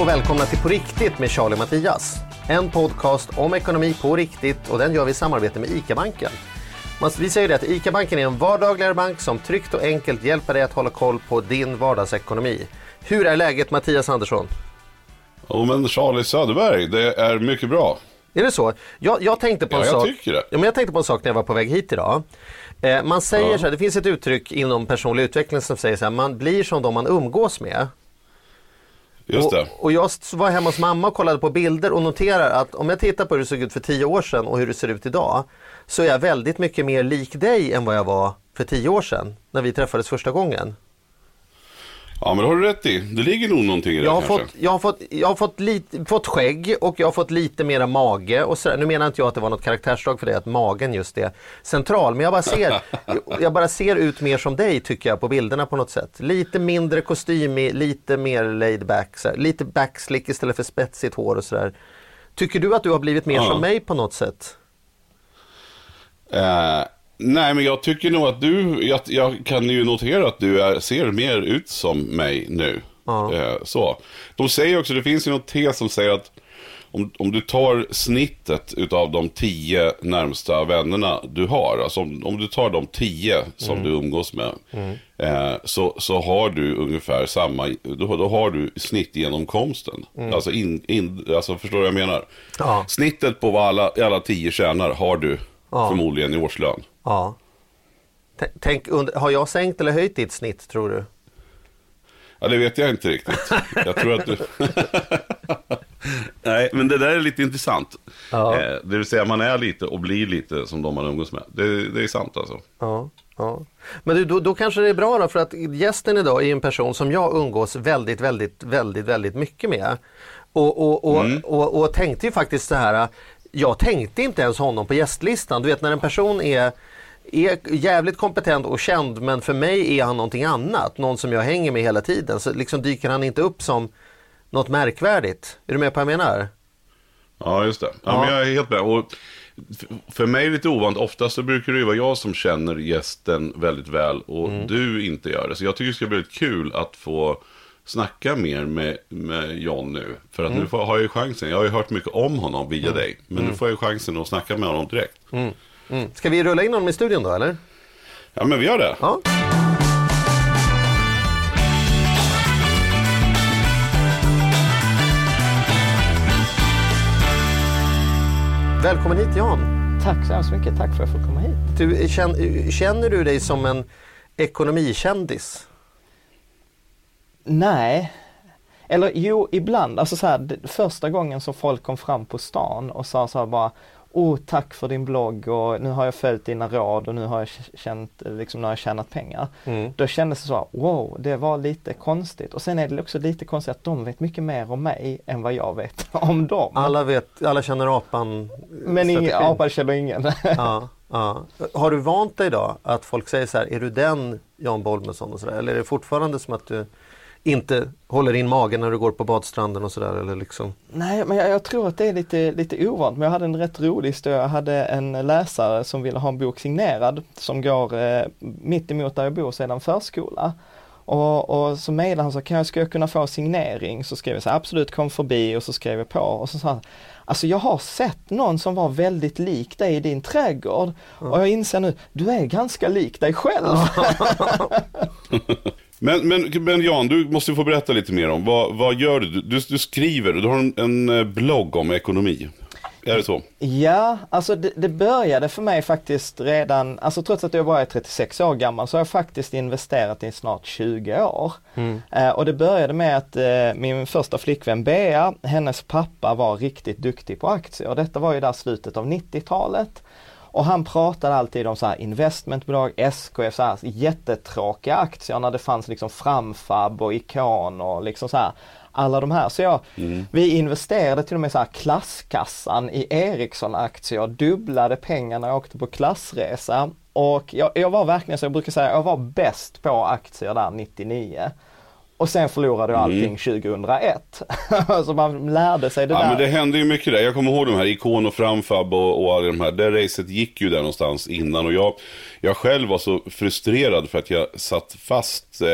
Och välkomna till På riktigt med Charlie och Mattias. En podcast om ekonomi på riktigt och den gör vi i samarbete med ICA-banken. Vi säger det att ICA-banken är en vardagligare bank som tryggt och enkelt hjälper dig att hålla koll på din vardagsekonomi. Hur är läget Mattias Andersson? Jo men Charlie Söderberg, det är mycket bra. Är det så? Jag, jag tänkte på en Ja, jag sak. tycker det. Ja, men jag tänkte på en sak när jag var på väg hit idag. Eh, man säger Ja. så här, det finns ett uttryck inom personlig utveckling som säger så här, man blir som de man umgås med. Just det. Och, och jag var hemma hos mamma och kollade på bilder och noterar att om jag tittar på hur det såg ut för tio år sedan och hur det ser ut idag så är jag väldigt mycket mer lik dig än vad jag var för tio år sedan när vi träffades första gången. Ja men det har du rätt i. Det ligger nog någonting i det Jag har, kanske. fått, jag har, fått, jag har fått, lite, fått skägg och jag har fått lite mera mage. Och så, nu menar inte jag att det var något karaktärsdrag för dig att magen just är central. Men jag bara, ser, jag bara ser ut mer som dig tycker jag på bilderna på något sätt. Lite mindre kostymig, lite mer laid back. Här. Lite backslick istället för spetsigt hår och sådär. Tycker du att du har blivit mer Ja. som mig på något sätt? Eh, nej men jag tycker nog att du, jag, jag kan ju notera att du är, ser mer ut som mig nu. Ja. Eh, så. De säger också, det finns ju något tes som säger att om, om du tar snittet utav de tio närmsta vännerna du har, alltså om, om du tar de tio som Mm. du umgås med, eh, så, så har du ungefär samma, då, då har du snittgenomkomsten. Alltså, in, in, alltså förstår du vad jag menar? Mm. Ja. Snittet på vad alla, alla tio tjänar har du Ja. förmodligen i årslön. Ja. T- Tänk, har jag sänkt eller höjt ditt snitt tror du? Ja, det vet jag inte riktigt. Jag tror att du... Nej, men det där är lite intressant. Ja. Eh, det vill säga, man är lite och blir lite som de man umgås med. Det, det är sant alltså. Ja, ja. Men du, då, då kanske det är bra då för att gästen idag är en person som jag umgås väldigt, väldigt, väldigt, väldigt mycket med. Och, och, och, och, och tänkte ju faktiskt så här, jag tänkte inte ens honom på gästlistan. Du vet när en person är, är jävligt kompetent och känd men för mig är han någonting annat. Någon som jag hänger med hela tiden. Så liksom dyker han inte upp som något märkvärdigt. Är du med på vad jag menar? Ja, just det. Ja, Ja. Men jag är helt med. Och för mig är det lite ovant. Oftast så brukar det ju vara jag som känner gästen väldigt väl och Mm. du inte gör det. Så jag tycker det ska bli väldigt kul att få snacka mer med, med John nu. För att Mm. nu får, har jag ju chansen. Jag har ju hört mycket om honom via dig. Men nu får jag ju chansen att snacka med honom direkt. Mm. Ska vi rulla in honom i studion då eller? Ja, men vi gör det. Ja. Välkommen hit Jan. Tack så hemskt mycket. Tack för att jag får komma hit. Du, känner, känner du dig som en ekonomikändis? Nej. Eller jo, ibland. Alltså så här, första gången som folk kom fram på stan och sa så här bara Oh, tack för din blogg och nu har jag följt dina råd och nu har jag känt, liksom, nu har jag tjänat pengar. Mm. Då kändes det så här, wow, det var lite konstigt. Och sen är det också lite konstigt att de vet mycket mer om mig än vad jag vet om dem. Alla, vet, alla känner apan Men ingen, strategin. apa känner ingen. Ja, ja. Har du vant dig idag att folk säger så här, är du den Jan Bolmesson och så där? Eller är det fortfarande som att du inte håller in magen när du går på badstranden och sådär? Eller liksom? Nej, men jag, jag tror att det är lite, lite ovant. Men jag hade en rätt rolig historia. Jag hade en läsare som ville ha en bok signerad som går eh, mitt emot där jag bor sedan förskola. Och, och så mejlade han så, kan jag, ska jag kunna få signering? Så skrev jag så här, absolut kom förbi och så skrev jag på och så sa han, alltså jag har sett någon som var väldigt lik dig i din trädgård och jag inser nu, du är ganska lik dig själv. Men, men, men Jan, du måste ju få berätta lite mer om vad, vad gör du? du? Du skriver, du har en, en eh, blogg om ekonomi. Är det så? Ja, alltså det, det började för mig faktiskt redan, alltså trots att jag bara är 36 år gammal så har jag faktiskt investerat i snart 20 år. Eh, och det började med att eh, min första flickvän Bea, hennes pappa var riktigt duktig på aktier. Och detta var ju där slutet av 90-talet. Och han pratade alltid om så här investmentbolag, SKF, så här jättetråkiga aktier när det fanns liksom Framfab och Icon och liksom så här alla de här. Så jag, vi investerade till och med så här klasskassan i Ericsson-aktier, dubblade pengarna jag åkte på klassresa. Och jag, jag var verkligen så, jag brukar säga, jag var bäst på aktier där 99. Och sen förlorade jag allting 2001. så man lärde sig det Ja där. men det hände ju mycket där. Jag kommer ihåg de här Ikon och Framfab och, och alla de här. Det racet gick ju där någonstans innan. Och jag, jag själv var så frustrerad för att jag satt fast. Eh,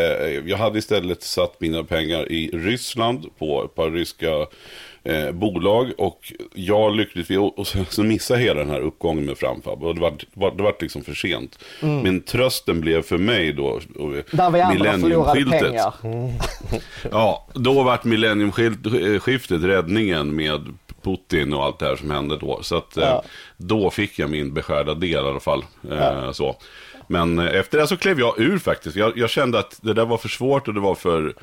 jag hade istället satt mina pengar i Ryssland på ett par ryska eh, bolag. Och jag lyckligtvis, och, så, missade hela den här uppgången med Framfab. Och det var, var, det var liksom för sent. Men trösten blev för mig då. millenniumskiftet. pengar. Ja, då vart millenniumskiftet räddningen med Putin och allt det här som hände då. Så att eh, Ja. då fick jag min beskärda del i alla fall. Eh, så. Men eh, efter det så klev jag ur faktiskt. Jag, jag kände att det där var för svårt och det var för...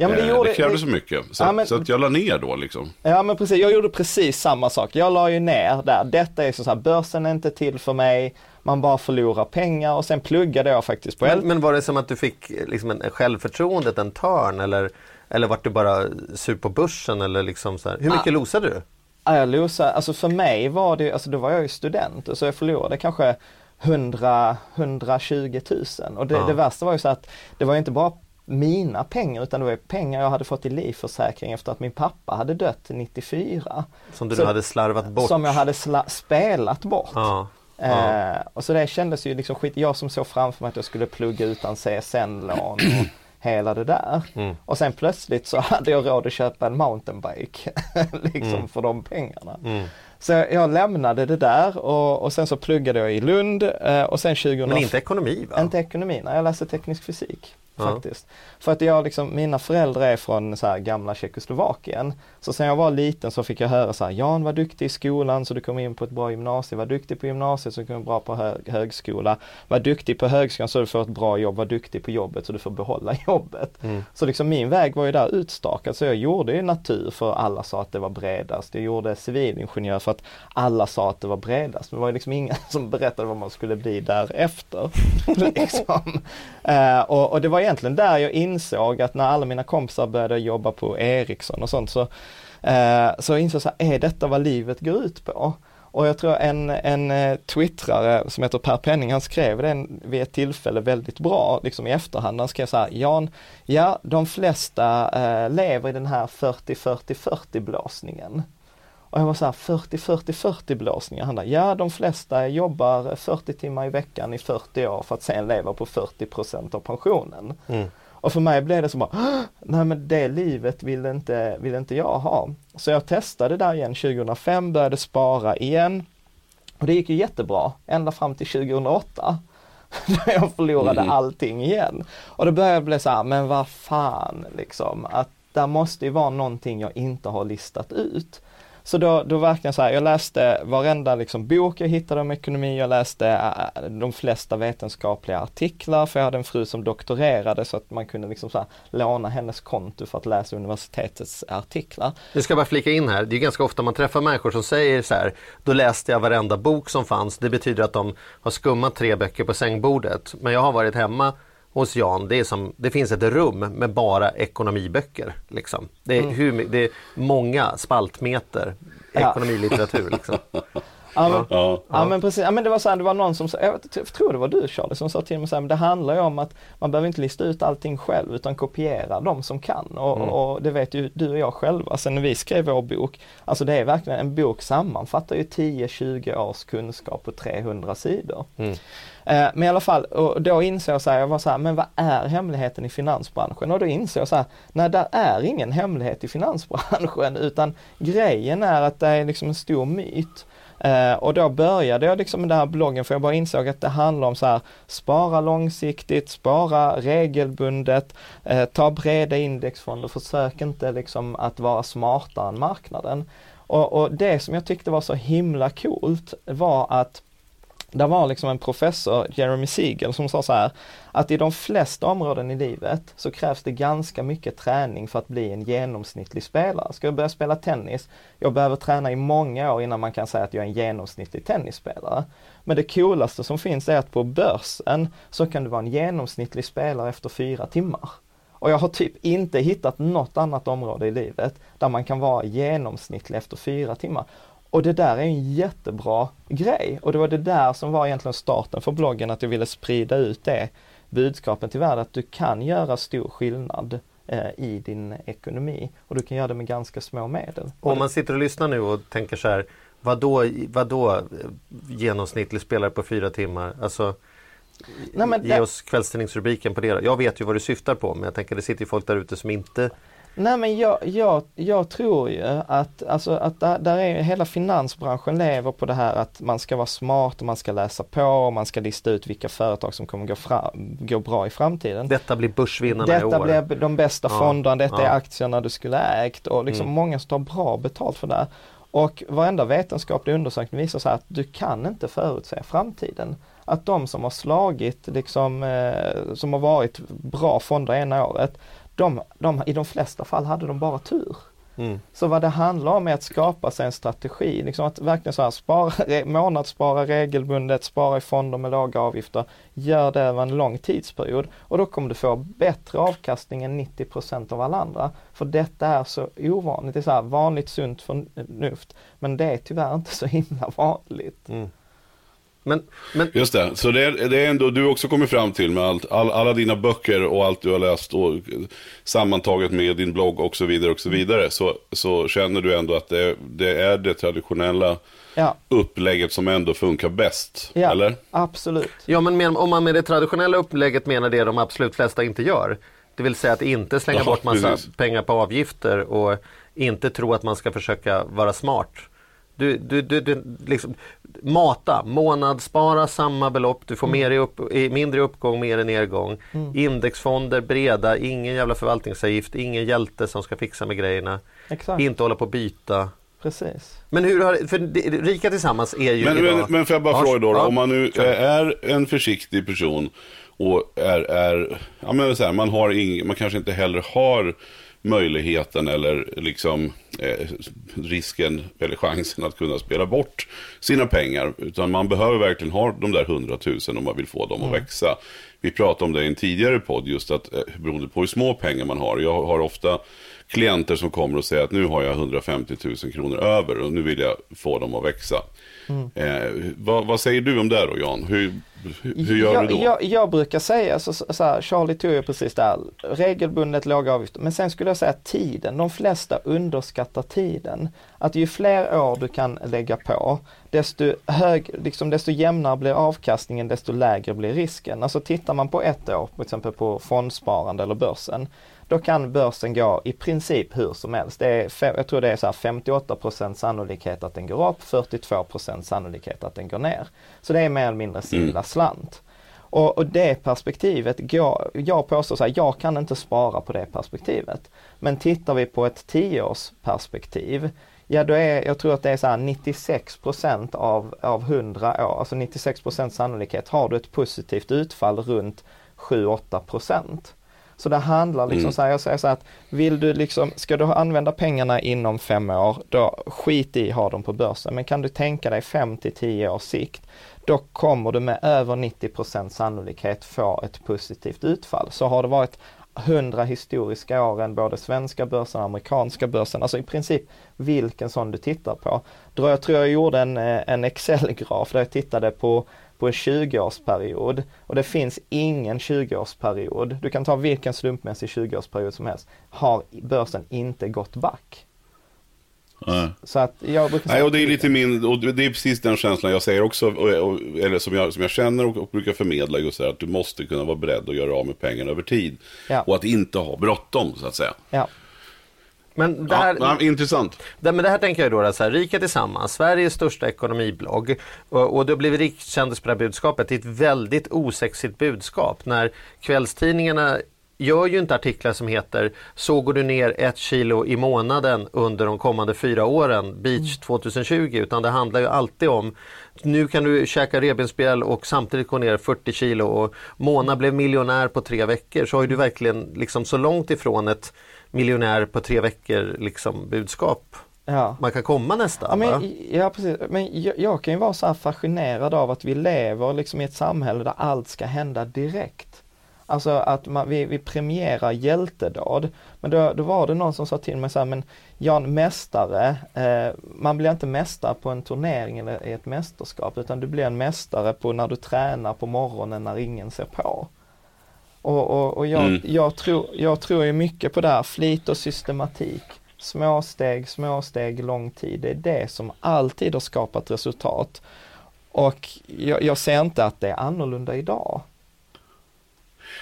Ja, men det eh, gjorde- det krävde det- så mycket. Så, Ja, men- så att jag la ner då liksom. Ja men precis, jag gjorde precis samma sak. Jag la ju ner där. Detta är så här, börsen är inte till för mig. Man bara förlorar pengar och sen pluggade jag faktiskt på Men, men var det som att du fick liksom en, en självförtroendet, en törn eller, eller vart du bara sur på börsen eller liksom så här. Hur mycket losade du? Ja, jag losade, alltså för mig var det, alltså då var jag ju student och så jag förlorade kanske 100, 120 000 och det, Ja. det värsta var ju så att det var ju inte bara mina pengar utan det var pengar jag hade fått i livförsäkring efter att min pappa hade dött 94. Som du Så- hade slarvat bort? Som jag hade spelat bort. Ja. Eh, och så det kändes ju liksom skit. Jag som såg framför mig att jag skulle plugga utan CSN-lån och hela det där. Mm. Och sen plötsligt så hade jag råd att köpa en mountainbike liksom för de pengarna. Mm. Så jag lämnade det där och, och sen så pluggade jag i Lund eh, och sen 2000 Men inte ekonomi va? inte ekonomi, nej jag läste teknisk fysik. Faktiskt. För att jag liksom, mina föräldrar är från så här gamla Tjeckoslovakien. Så sen jag var liten så fick jag höra så här, Jan var duktig i skolan så du kom in på ett bra gymnasium. Var duktig på gymnasiet så du kom bra på hög, högskola. Var duktig på högskolan så du får ett bra jobb. Var duktig på jobbet så du får behålla jobbet. Mm. Så liksom min väg var ju där utstakad. Så jag gjorde ju natur för alla sa att det var bredast. Jag gjorde civilingenjör för att alla sa att det var bredast. Men det var ju liksom ingen som berättade vad man skulle bli därefter. liksom. Eh, och, och det var egentligen där jag insåg att när alla mina kompisar började jobba på Ericsson och sånt så, eh, så insåg jag är detta vad livet går ut på? Och jag tror en, en eh, twittrare som heter Per Penning, han skrev det vid ett tillfälle väldigt bra, liksom i efterhand. Han skrev så här, Jan, ja de flesta eh, lever i den här 40-40-40 blåsningen. Och jag var så här 40-40-40 blåsningar. Han bara, ja de flesta jobbar 40 timmar i veckan i 40 år för att sen leva på 40% av pensionen. Mm. Och för mig blev det som bara, "Åh, nej men det livet vill inte, vill inte jag ha. Så jag testade där igen 2005, började spara igen. Och det gick ju jättebra, ända fram till 2008. Där jag förlorade Mm. allting igen. Och då började jag bli så här, men vad fan liksom, att där måste ju vara någonting jag inte har listat ut. Så då, då verkligen så här, jag läste varenda liksom bok jag hittade om ekonomi, jag läste de flesta vetenskapliga artiklar, för jag hade en fru som doktorerade så att man kunde liksom så här, låna hennes konto för att läsa universitetets artiklar. Jag ska bara flika in här, det är ganska ofta man träffar människor som säger så här, då läste jag varenda bok som fanns. Det betyder att de har skummat tre böcker på sängbordet. Men jag har varit hemma hos Jan, det, är som, det finns ett rum med bara ekonomiböcker. Liksom. Det, är hur, my- det är många spaltmeter Ja. ekonomilitteratur. Liksom. Ja, men, Ja. Ja men precis, ja, men det var så här, det var någon som sa, jag, vet- jag tror det var du Charlie som sa till mig så här, men det handlar ju om att man behöver inte lista ut allting själv utan kopiera de som kan och, och det vet ju du och jag själva sen när vi skrev vår bok. Alltså det är verkligen, en bok sammanfattar ju 10-20 års kunskap på 300 sidor. Mm. Eh, men i alla fall, och då insåg jag så här, jag var så här, men vad är hemligheten i finansbranschen? Och då insåg jag så här, nej där är ingen hemlighet i finansbranschen utan grejen är att det är liksom en stor myt. Eh, och då började jag liksom med den här bloggen för jag bara insåg att det handlar om så här spara långsiktigt, spara regelbundet, eh, ta breda indexfonder, försök inte liksom att vara smartare än marknaden. Och, och det som jag tyckte var så himla coolt var att det var liksom en professor, Jeremy Siegel, som sa så här att i de flesta områden i livet så krävs det ganska mycket träning för att bli en genomsnittlig spelare. Ska jag börja spela tennis, jag behöver träna i många år innan man kan säga att jag är en genomsnittlig tennisspelare. Men det coolaste som finns är att på börsen så kan du vara en genomsnittlig spelare efter fyra timmar. Och jag har typ inte hittat något annat område i livet där man kan vara genomsnittlig efter fyra timmar. Och det där är en jättebra grej och det var det där som var egentligen starten för bloggen, att jag ville sprida ut det budskapen till världen, att du kan göra stor skillnad eh, i din ekonomi och du kan göra det med ganska små medel. Om man sitter och lyssnar nu och tänker så här vad då, vad då eh, genomsnittlig spelare på fyra timmar? Alltså, Nej, ge det... oss kvällstidningsrubriken på det. Jag vet ju vad du syftar på men jag tänker det sitter ju folk där ute som inte Nej men jag, jag, jag tror ju att, alltså, att där, där, är hela finansbranschen lever på det här att man ska vara smart och man ska läsa på och man ska lista ut vilka företag som kommer gå, fram, gå bra i framtiden. Detta blir börsvinnarna Detta i år. Detta blir de bästa ja, fonderna, detta ja. är aktierna du skulle ägt och liksom mm. många som tar bra betalt för det. Och varenda vetenskaplig undersökning visar så att du kan inte förutse framtiden. Att de som har slagit, liksom, eh, som har varit bra fonder ena året, de, de, i de flesta fall hade de bara tur. Mm. Så vad det handlar om är att skapa sig en strategi, liksom att verkligen så här spara, månadsspara regelbundet, spara i fonder med låga avgifter, gör det över en lång tidsperiod och då kommer du få bättre avkastning än 90% av alla andra. För detta är så ovanligt, det är så här vanligt sunt förnuft, men det är tyvärr inte så himla vanligt. Mm. Men, men... Just det, så det är, det är ändå du också kommit fram till med allt, all, alla dina böcker och allt du har läst och sammantaget med din blogg och så vidare och så vidare. Så, så känner du ändå att det, det är det traditionella ja. upplägget som ändå funkar bäst, ja, eller? Absolut. Ja, men med, om man med det traditionella upplägget menar det de absolut flesta inte gör. Det vill säga att inte slänga ja, bort massa precis. pengar på avgifter och inte tro att man ska försöka vara smart. Du, du, du, du liksom, mata, månadsspara samma belopp, du får mm. mer i upp, i, mindre uppgång, mer i nedgång. Mm. Indexfonder, breda, ingen jävla förvaltningsavgift, ingen hjälte som ska fixa med grejerna. Exakt. Inte hålla på att byta. Precis. Men hur har, för Rika Tillsammans är ju Men, idag... men, men får jag bara fråga då, då, om man nu är en försiktig person och är, är ja men så här, man har ing, man kanske inte heller har möjligheten eller liksom eh, risken eller chansen att kunna spela bort sina pengar. Utan man behöver verkligen ha de där hundratusen om man vill få dem mm. att växa. Vi pratade om det i en tidigare podd, just att eh, beroende på hur små pengar man har. Jag har ofta klienter som kommer och säger att nu har jag 150 000 kronor över och nu vill jag få dem att växa. Mm. Eh, vad, vad, säger du om det då Jan? Hur, hur gör jag, du då? Jag, jag brukar säga så, så här, Charlie tog ju precis det här, regelbundet låga avgifter. Men sen skulle jag säga tiden, de flesta underskattar tiden. Att ju fler år du kan lägga på, desto, hög, liksom, desto jämnare blir avkastningen, desto lägre blir risken. Alltså tittar man på ett år, till exempel på fondsparande eller börsen, då kan börsen gå i princip hur som helst. Det är, jag tror det är så 58% sannolikhet att den går upp, 42% sannolikhet att den går ner. Så det är mer eller mindre silla mm. slant. Och, och, det perspektivet, jag, jag påstår så här, jag kan inte spara på det perspektivet. Men tittar vi på ett tioårsperspektiv, ja då är, jag tror att det är så här 96 av, av 100 år, alltså 96% sannolikhet har du ett positivt utfall runt 7-8 så det handlar liksom mm. så här, jag säger så här att vill du liksom, ska du använda pengarna inom fem år, då skit i ha dem på börsen. Men kan du tänka dig fem till tio års sikt, då kommer du med över 90% sannolikhet få ett positivt utfall. Så har det varit 100 historiska åren, både svenska börsen och amerikanska börsen, alltså i princip vilken sån du tittar på. Då jag tror jag gjorde en, eh, en Excel-graf där jag tittade på på en 20-årsperiod och det finns ingen 20-årsperiod, du kan ta vilken slumpmässig 20-årsperiod som helst, har börsen inte gått back. Nej. Så att jag brukar Nej, och det är lite min, och det är precis den känslan jag säger också, eller som jag, som jag känner och, och brukar förmedla just det här, att du måste kunna vara beredd att göra av med pengarna över tid. Ja. Och att inte ha bråttom, så att säga. Ja. Men det här, ja, intressant. Det, men det här tänker jag då, så här, Rika Tillsammans, Sveriges största ekonomiblogg. Och, och du har blivit rikkändes på det här budskapet. Det är ett väldigt osexigt budskap. När kvällstidningarna gör ju inte artiklar som heter Så går du ner ett kilo i månaden under de kommande fyra åren, Beach 2020, mm. utan det handlar ju alltid om nu kan du käka revbensspjäll och samtidigt gå ner 40 kilo. Och Mona blev miljonär på tre veckor. Så har du verkligen liksom så långt ifrån ett miljonär på tre veckor liksom budskap ja. man kan komma nästan. Ja, men, ja precis, men jag, jag, kan ju vara så fascinerad av att vi lever liksom i ett samhälle där allt ska hända direkt. Alltså att man, vi, vi premierar hjältedåd. Men då, då var det någon som sa till mig så här, men Jan, mästare, eh, man blir inte mästare på en turnering eller i ett mästerskap utan du blir en mästare på när du tränar på morgonen när ingen ser på. Och, och, och jag, mm. jag, tror, jag tror ju mycket på det här, flit och systematik. Små steg, små steg, lång tid. Det är det som alltid har skapat resultat. Och jag, jag ser inte att det är annorlunda idag.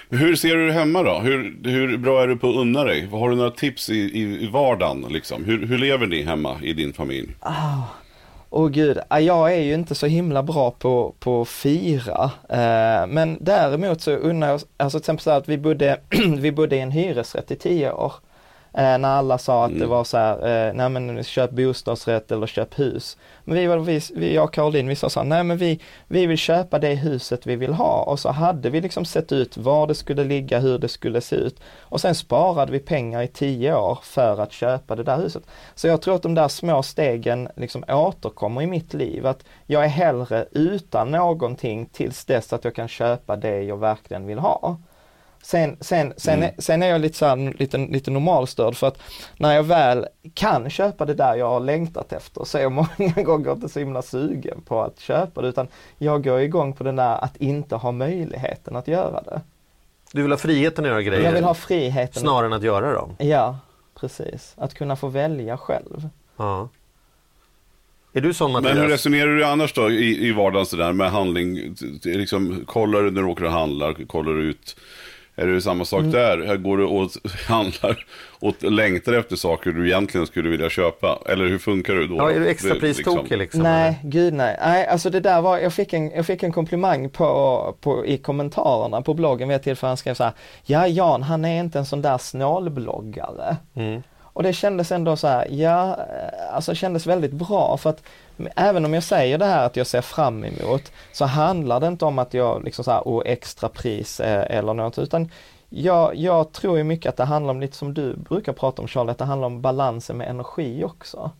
Hur ser du det hemma då? Hur, hur bra är du på att unna dig? Har du några tips i, i, i vardagen? Liksom? Hur, hur lever ni hemma i din familj? Oh. Åh gud, jag är ju inte så himla bra på, på att fira. Eh, men däremot så unnar jag, alltså till exempel så att vi bodde, vi bodde i en hyresrätt i tio år. Eh, när alla sa att mm. det var så här, eh, nej men köp bostadsrätt eller köp hus. Men vi, var, vi, vi jag och Caroline, vi sa så här, nej men vi, vi vill köpa det huset vi vill ha. Och så hade vi liksom sett ut var det skulle ligga, hur det skulle se ut. Och sen sparade vi pengar i tio år för att köpa det där huset. Så jag tror att de där små stegen liksom återkommer i mitt liv. Att jag är hellre utan någonting tills dess att jag kan köpa det jag verkligen vill ha. Sen, sen, sen, mm. sen är jag lite, så här, lite, lite normalstörd för att när jag väl kan köpa det där jag har längtat efter så är jag många gånger inte så himla sugen på att köpa det utan jag går igång på den där att inte ha möjligheten att göra det. Du vill ha friheten att göra grejer? Jag vill ha friheten. Snarare än att göra dem? Ja, precis. Att kunna få välja själv. Ja. Är du sån Mattias? Men hur resonerar du annars då i, i vardagen sådär med handling? Liksom, kollar du när du åker och handlar? Kollar du ut är det samma sak mm. där? Här går du och handlar och längtar efter saker du egentligen skulle vilja köpa? Eller hur funkar det då? Ja, är du extrapristokig liksom? liksom? Nej, gud nej. Nej, alltså det där var, jag fick en, jag fick en komplimang på, på, i kommentarerna på bloggen vid ett tillfälle. Han skrev så här, ja Jan, han är inte en sån där snålbloggare. Mm. Och det kändes ändå så här, ja, alltså kändes väldigt bra för att även om jag säger det här att jag ser fram emot så handlar det inte om att jag liksom så här, oh, extra pris eh, eller något utan jag, jag tror ju mycket att det handlar om lite som du brukar prata om Charlie, att det handlar om balansen med energi också.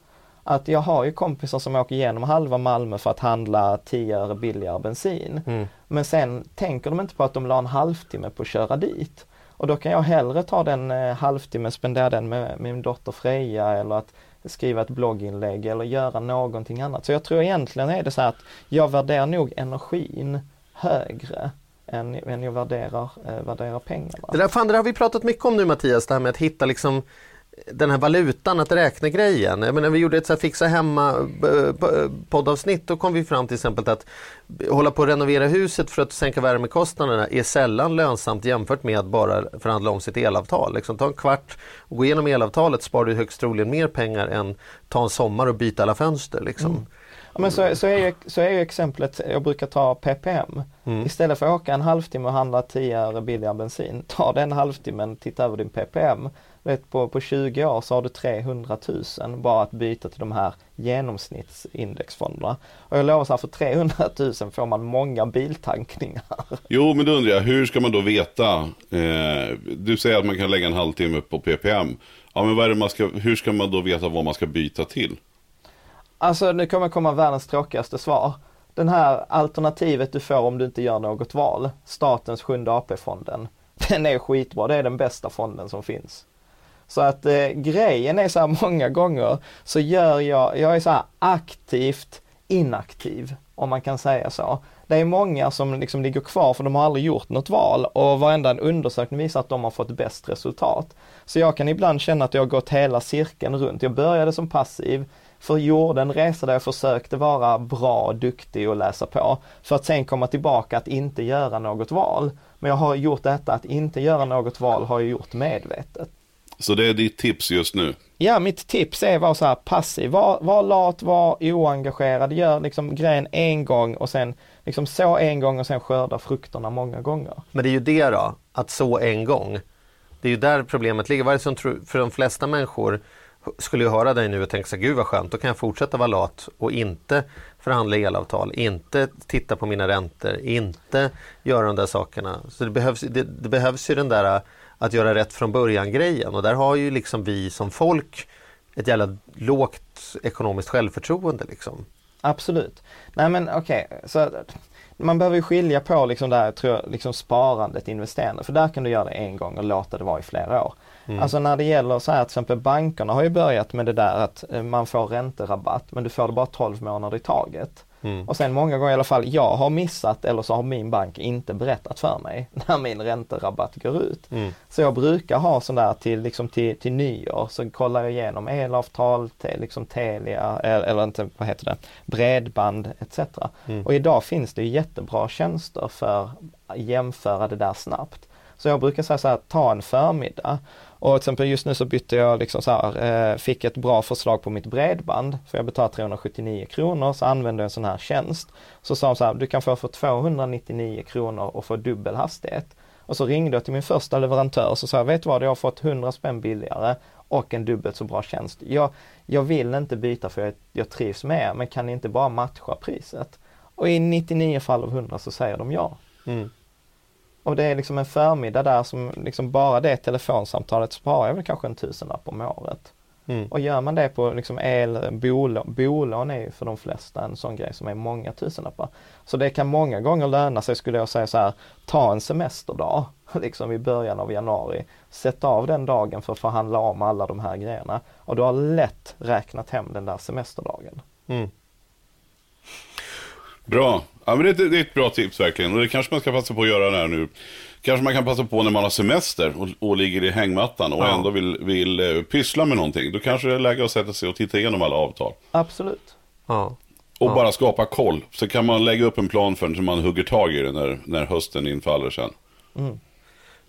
Att jag har ju kompisar som åker igenom halva Malmö för att handla 10 öre billigare bensin. Mm. Men sen tänker de inte på att de la en halvtimme på att köra dit. Och då kan jag hellre ta den eh, halvtimmen, spendera den med min dotter Freja eller att skriva ett blogginlägg eller göra någonting annat. Så jag tror egentligen är det så att jag värderar nog energin högre än, än jag värderar, eh, värderar pengarna. Det där, fan, det där har vi pratat mycket om nu Mattias, det här med att hitta liksom den här valutan, att räkna grejen. Jag menar, vi gjorde ett så fixa hemma eh, poddavsnitt, då kom vi fram till exempel att hålla på att renovera huset för att sänka värmekostnaderna är sällan lönsamt jämfört med att bara förhandla om sitt elavtal. Liksom, ta en kvart och gå igenom elavtalet sparar du högst troligen mer pengar än ta en sommar och byta alla fönster. Liksom. Mm. Ja, men så, så, är ju, så är ju exemplet, jag brukar ta ppm. Mm. Istället för att åka en halvtimme och handla 10 öre billigare bensin, ta den halvtimmen, titta över din ppm vet, på, på 20 år så har du 300 000 bara att byta till de här genomsnittsindexfonderna. Och jag lovar så här, för 300 000 får man många biltankningar. Jo, men då undrar jag, hur ska man då veta? Eh, du säger att man kan lägga en halvtimme på ppm. Ja, men vad man ska, hur ska man då veta vad man ska byta till? Alltså, nu kommer komma världens tråkigaste svar. Den här alternativet du får om du inte gör något val, statens sjunde AP-fonden, den är skitbra. Det är den bästa fonden som finns. Så att eh, grejen är så här många gånger så gör jag, jag är så här aktivt inaktiv om man kan säga så. Det är många som liksom ligger kvar för de har aldrig gjort något val och varenda en undersökning visar att de har fått bäst resultat. Så jag kan ibland känna att jag har gått hela cirkeln runt. Jag började som passiv, för gjorde en resa där jag försökte vara bra, duktig och läsa på. För att sen komma tillbaka att inte göra något val. Men jag har gjort detta att inte göra något val har jag gjort medvetet. Så det är ditt tips just nu? Ja, mitt tips är att vara så här passiv. Var, var lat, var oengagerad, gör liksom grejen en gång och sen liksom så en gång och sen skörda frukterna många gånger. Men det är ju det då, att så en gång. Det är ju där problemet ligger. Vad är det som tror, för de flesta människor skulle ju höra dig nu och tänka sig, gud vad skönt, då kan jag fortsätta vara lat och inte förhandla elavtal, inte titta på mina räntor, inte göra de där sakerna. Så det behövs, det, det behövs ju den där att göra rätt från början grejen och där har ju liksom vi som folk ett jävla lågt ekonomiskt självförtroende liksom. Absolut. Nej men okej, okay. så man behöver ju skilja på liksom där, tror jag, liksom sparandet, investerandet. För där kan du göra det en gång och låta det vara i flera år. Mm. Alltså när det gäller så här till exempel bankerna har ju börjat med det där att eh, man får ränterabatt men du får det bara 12 månader i taget. Och sen många gånger i alla fall, jag har missat eller så har min bank inte berättat för mig när min ränterabatt går ut. Mm. Så jag brukar ha sån där till, liksom till, till nyår, så kollar jag igenom elavtal, te, liksom Telia, eller, eller inte, vad heter det, bredband etc. Mm. Och idag finns det jättebra tjänster för att jämföra det där snabbt. Så jag brukar säga så här, ta en förmiddag. Och till exempel just nu så bytte jag liksom så här, eh, fick ett bra förslag på mitt bredband. För jag betalar 379 kronor, så använde jag en sån här tjänst. Så sa de så här, du kan få för 299 kronor och få dubbel hastighet. Och så ringde jag till min första leverantör och så sa jag, vet du vad, jag har fått 100 spänn billigare och en dubbelt så bra tjänst. Jag, jag vill inte byta för jag, jag trivs med er, men kan ni inte bara matcha priset? Och i 99 fall av 100 så säger de ja. Mm. Och det är liksom en förmiddag där som liksom bara det telefonsamtalet sparar jag väl kanske en tusenlapp om året. Mm. Och gör man det på liksom el, bolån, bolån är ju för de flesta en sån grej som är många tusenlappar. Så det kan många gånger löna sig skulle jag säga så här, ta en semesterdag liksom i början av januari. Sätt av den dagen för att förhandla om alla de här grejerna och du har lätt räknat hem den där semesterdagen. Mm. Bra. Ja, men det, det är ett bra tips verkligen. Och det kanske man ska passa på att göra där nu. Kanske man kan passa på när man har semester och, och ligger i hängmattan och Ja. ändå vill, vill eh, pyssla med någonting. Då kanske det är läge att sätta sig och titta igenom alla avtal. Absolut. Ja. Och Ja. bara skapa koll. Så kan man lägga upp en plan för så man hugger tag i det när, när hösten infaller sen.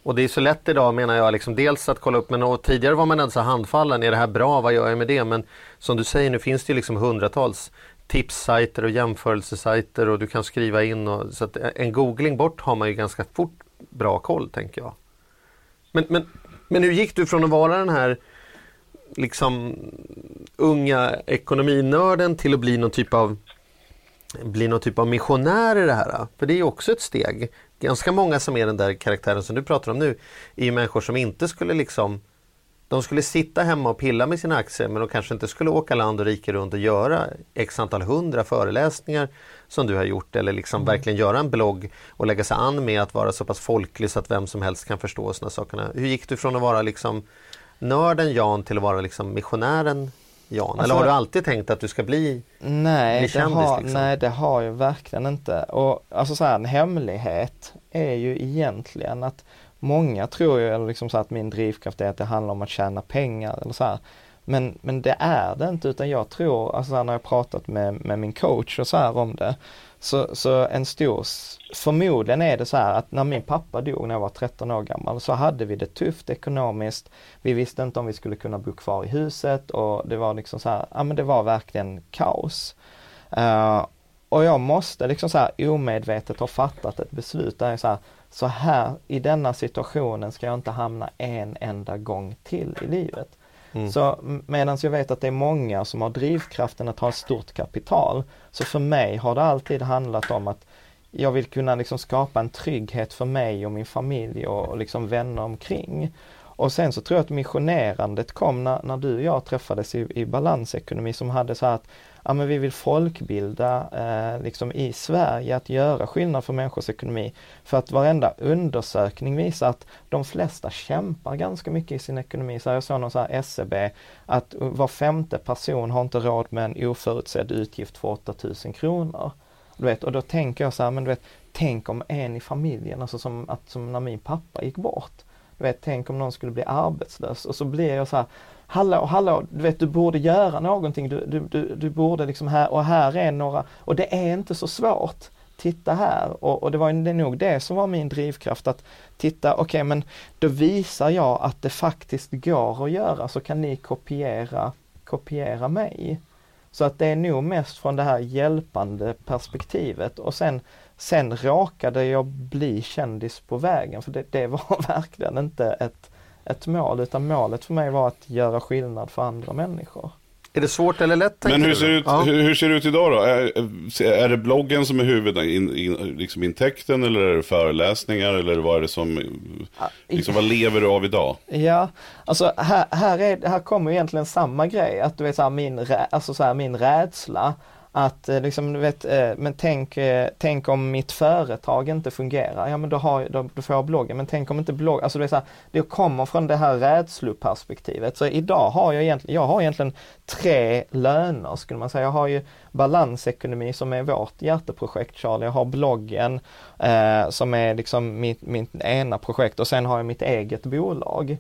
Och det är så lätt idag menar jag, liksom dels att kolla upp, men och tidigare var man alltså handfallen, är det här bra, vad gör jag med det? Men som du säger, nu finns det ju liksom hundratals tipssajter och jämförelsesajter och du kan skriva in och så att en googling bort har man ju ganska fort bra koll tänker jag. Men, men, men hur gick du från att vara den här liksom unga ekonominörden till att bli någon typ av bli någon typ av missionär i det här? För det är ju också ett steg. Ganska många som är den där karaktären som du pratar om nu är ju människor som inte skulle liksom de skulle sitta hemma och pilla med sina aktier men de kanske inte skulle åka land och rike runt och göra x antal hundra föreläsningar som du har gjort eller liksom verkligen göra en blogg och lägga sig an med att vara så pass folklig så att vem som helst kan förstå sådana sakerna. Hur gick du från att vara liksom nörden Jan till att vara liksom missionären Jan? eller Alltså- har du alltid tänkt att du ska bli Nej, Bli det kändis, har, liksom. nej det har jag verkligen inte. Och alltså så här, en hemlighet är ju egentligen att många tror ju liksom så att min drivkraft är att det handlar om att tjäna pengar eller så här. Men, men det är det inte utan jag tror, alltså här, när jag pratat med, med min coach och så här om det, så, så en stor, förmodligen är det så här att när min pappa dog när jag var 13 år gammal så hade vi det tufft ekonomiskt. Vi visste inte om vi skulle kunna bo kvar i huset och det var liksom så här, ja men det var verkligen kaos. Uh, och jag måste liksom så här omedvetet ha fattat ett beslut där jag så här, så här i denna situationen ska jag inte hamna en enda gång till i livet. Mm. Så medan jag vet att det är många som har drivkraften att ha stort kapital, så för mig har det alltid handlat om att jag vill kunna liksom skapa en trygghet för mig och min familj och, och liksom vänner omkring. Och sen så tror jag att missionerandet kom när, när du och jag träffades i, i balansekonomi som hade så här att ja, men vi vill folkbilda eh, liksom i Sverige att göra skillnad för människors ekonomi. För att varenda undersökning visar att de flesta kämpar ganska mycket i sin ekonomi. Så jag såg någon så här SCB att var femte person har inte råd med en oförutsedd utgift för 8000 kronor. Du vet, och då tänker jag så här, men du vet, tänk om en i familjen, alltså som, att, som när min pappa gick bort. Du vet, tänk om någon skulle bli arbetslös. Och så blir jag så här, hallå, hallå, du vet du borde göra någonting, du, du, du, du borde liksom här, och här är några, och det är inte så svårt. Titta här, och, och det var det nog det som var min drivkraft att titta, okej men då visar jag att det faktiskt går att göra så kan ni kopiera, kopiera mig. Så att det är nog mest från det här hjälpande perspektivet. Och sen, sen råkade jag bli kändis på vägen för det, det var verkligen inte ett, ett mål utan målet för mig var att göra skillnad för andra människor. Är det svårt eller lätt? Men hur ser, ut, Ja. hur, hur ser det ut idag då? Är, är det bloggen som är huvudintäkten in, liksom intäkten, eller är det föreläsningar eller vad är det som, liksom, vad lever du av idag? Ja, alltså här, här, är, här kommer egentligen samma grej, att du vet så här, min, alltså så här, min rädsla att eh, liksom, du vet, eh, men tänk, eh, tänk om mitt företag inte fungerar, ja men då, har, då, då får jag bloggen. Men tänk om inte bloggen, alltså det, är så här, det kommer från det här rädsloperspektivet. Så idag har jag egentligen, jag har egentligen tre löner skulle man säga. Jag har ju balansekonomi som är vårt hjärteprojekt Charlie. Jag har bloggen eh, som är liksom mitt, mitt ena projekt och sen har jag mitt eget bolag.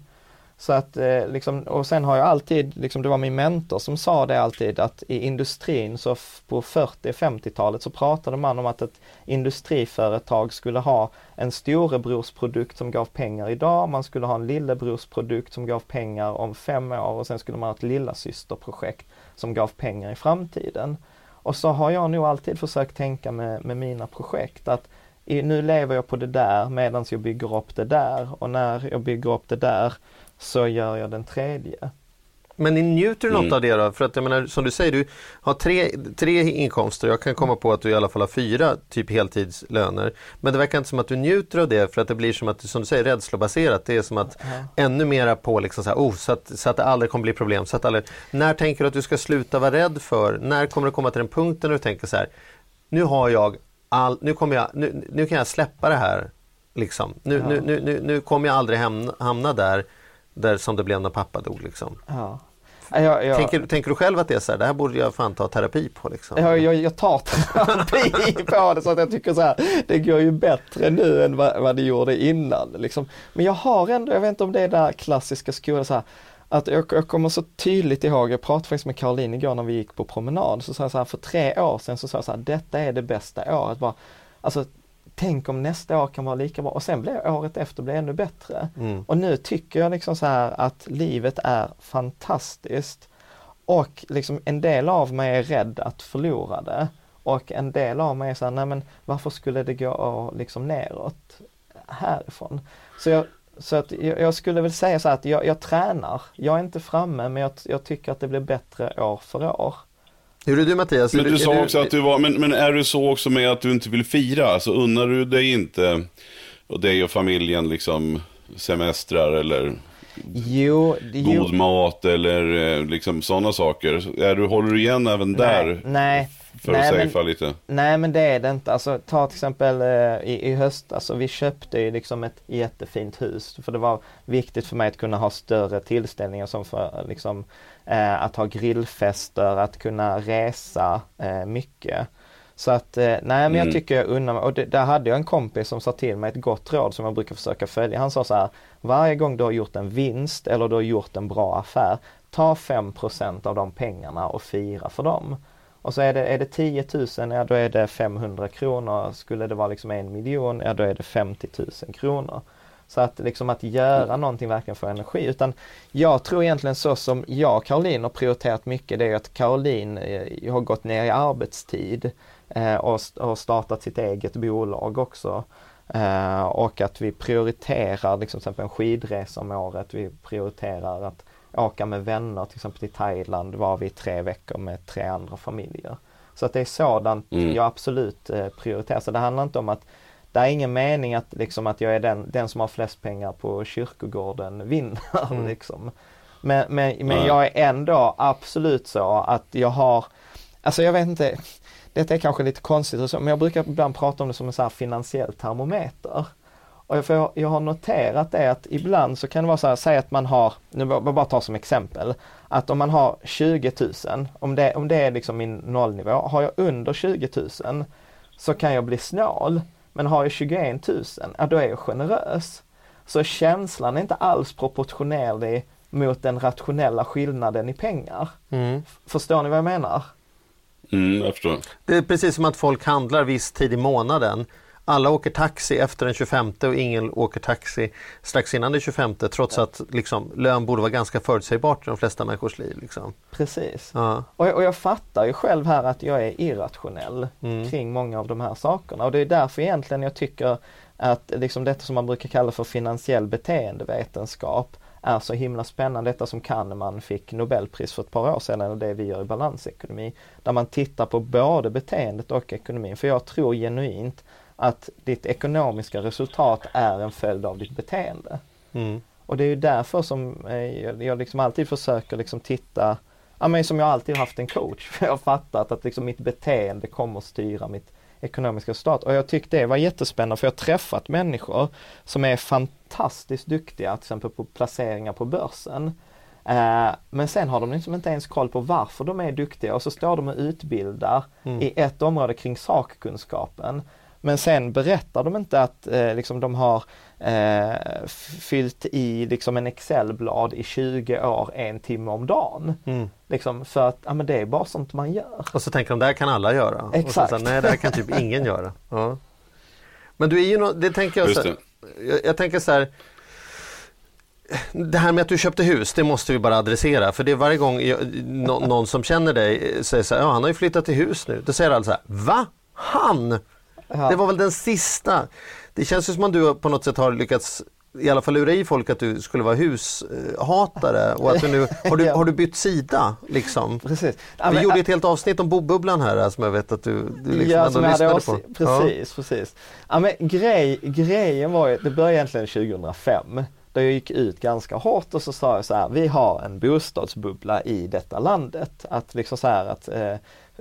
Så att eh, liksom, och sen har jag alltid, liksom, det var min mentor som sa det alltid att i industrin så på 40-50-talet så pratade man om att ett industriföretag skulle ha en storebrorsprodukt som gav pengar idag, man skulle ha en lillebrorsprodukt som gav pengar om fem år och sen skulle man ha ett lillasysterprojekt som gav pengar i framtiden. Och så har jag nog alltid försökt tänka med, med mina projekt att i, nu lever jag på det där medan jag bygger upp det där och när jag bygger upp det där så gör jag den tredje. Men ni njuter något mm. av det då? För att jag menar, som du säger, du har tre, tre inkomster. Jag kan komma på att du i alla fall har fyra typ heltidslöner. Men det verkar inte som att du njuter av det för att det blir som att, som du säger, rädslobaserat. Det är som att mm. ännu mera på liksom så, här, oh, så, att, så att det aldrig kommer bli problem. Så att aldrig, när tänker du att du ska sluta vara rädd för? När kommer du komma till den punkten när du tänker så här, nu har jag all, nu, kommer jag, nu, nu kan jag släppa det här. Liksom. Nu, ja. nu, nu, nu, nu kommer jag aldrig hamna, hamna där där som det blev när pappa dog. Liksom. Ja. Jag, jag, tänker, tänker, du själv att det är så här, det här borde jag fan ta terapi på? Liksom? Jag, jag, jag tar terapi på det så att jag tycker så här, det går ju bättre nu än vad, vad det gjorde innan. Liksom. Men jag har ändå, jag vet inte om det är där klassiska skolan, så här, att jag, jag, kommer så tydligt ihåg, jag pratade faktiskt med Caroline igår när vi gick på promenad, så sa jag så här, för tre år sedan så sa jag så här, detta är det bästa året. Bara, alltså tänk om nästa år kan vara lika bra och sen blir året efter blir ännu bättre. Mm. Och nu tycker jag liksom så här att livet är fantastiskt och liksom en del av mig är rädd att förlora det och en del av mig är så här, nej men varför skulle det gå liksom neråt härifrån? Så jag, så att jag, jag skulle väl säga så att jag, jag tränar. Jag är inte framme men jag, jag tycker att det blir bättre år för år. Hur är du Mattias? Men du, är sa du, också att du var, men, men är du så också med att du inte vill fira? Alltså unnar du dig inte, och dig och familjen liksom semestrar eller jo, jo. god mat eller eh, liksom sådana saker? Är du, håller du igen även där? Nej, nej. För nej, att safea lite? Nej men det är det inte. Alltså ta till exempel eh, i, i höst, alltså vi köpte ju liksom ett jättefint hus. För det var viktigt för mig att kunna ha större tillställningar som för liksom att ha grillfester, att kunna resa eh, mycket. Så att, eh, nej men jag mm. tycker jag unnar mig, och det, där hade jag en kompis som sa till mig ett gott råd som jag brukar försöka följa. Han sa så här, varje gång du har gjort en vinst eller du har gjort en bra affär, ta 5% av de pengarna och fira för dem. Och så är det, är det 10 000, ja då är det 500 kronor. Skulle det vara liksom en miljon, ja då är det 50 000 kronor. Så att liksom att göra någonting verkligen för energi. Utan jag tror egentligen så som jag och Caroline har prioriterat mycket det är att Caroline eh, har gått ner i arbetstid eh, och, och startat sitt eget bolag också. Eh, och att vi prioriterar liksom till exempel en skidresa om året. Vi prioriterar att åka med vänner till exempel till Thailand var vi tre veckor med tre andra familjer. Så att det är sådant mm. jag absolut eh, prioriterar. Så det handlar inte om att det är ingen mening att, liksom, att jag är den, den som har flest pengar på kyrkogården vinner. Mm. Liksom. Men, men, men jag är ändå absolut så att jag har, alltså jag vet inte, detta är kanske lite konstigt men jag brukar ibland prata om det som en så här finansiell termometer. Och jag, jag har noterat det att ibland så kan det vara så här, säg att man har, nu jag bara ta som exempel, att om man har 20 000, om det, om det är liksom min nollnivå, har jag under 20 000 så kan jag bli snål. Men har jag 21 000, ja då är jag generös. Så känslan är inte alls proportionell mot den rationella skillnaden i pengar. Mm. Förstår ni vad jag menar? Mm, jag förstår. Det är precis som att folk handlar viss tid i månaden alla åker taxi efter den 25 och ingen åker taxi strax innan den 25 trots att liksom, lön borde vara ganska förutsägbart i de flesta människors liv. Liksom. Precis. Ja. Och, jag, och jag fattar ju själv här att jag är irrationell mm. kring många av de här sakerna och det är därför egentligen jag tycker att liksom detta som man brukar kalla för finansiell beteendevetenskap är så himla spännande. Detta som Kahneman fick Nobelpris för ett par år sedan, och det vi gör i balansekonomi. Där man tittar på både beteendet och ekonomin. För jag tror genuint att ditt ekonomiska resultat är en följd av ditt beteende. Mm. Och det är ju därför som eh, jag liksom alltid försöker liksom titta ja, men som jag alltid haft en coach. För jag har fattat att liksom mitt beteende kommer styra mitt ekonomiska resultat. Och jag tyckte det var jättespännande för jag har träffat människor som är fantastiskt duktiga till exempel på placeringar på börsen. Eh, men sen har de liksom inte ens koll på varför de är duktiga och så står de och utbildar mm. i ett område kring sakkunskapen. Men sen berättar de inte att eh, liksom de har eh, fyllt i liksom en Excelblad i 20 år en timme om dagen. Mm. Liksom för att ja, men det är bara sånt man gör. Och så tänker de, det här kan alla göra. Exakt. Och så, nej, det här kan typ ingen göra. Ja. Men du är ju no det tänker jag, så här, jag, jag tänker så här det här med att du köpte hus, det måste vi bara adressera. För det är varje gång jag, no, någon som känner dig säger så här, ja han har ju flyttat till hus nu. Då säger alla så här, va? Han? Ja. Det var väl den sista. Det känns ju som att du på något sätt har lyckats i alla fall lura i folk att du skulle vara hushatare och att du nu, har du, har du bytt sida liksom? Precis. Ja, Vi men, gjorde ett helt avsnitt om bobubblan här som jag vet att du, du liksom ja, ändå lyssnade på. Precis, ja. precis. Ja, men grej, grejen var ju, det började egentligen 2005 där jag gick ut ganska hårt och så sa jag så här, vi har en bostadsbubbla i detta landet. Att liksom så här att eh,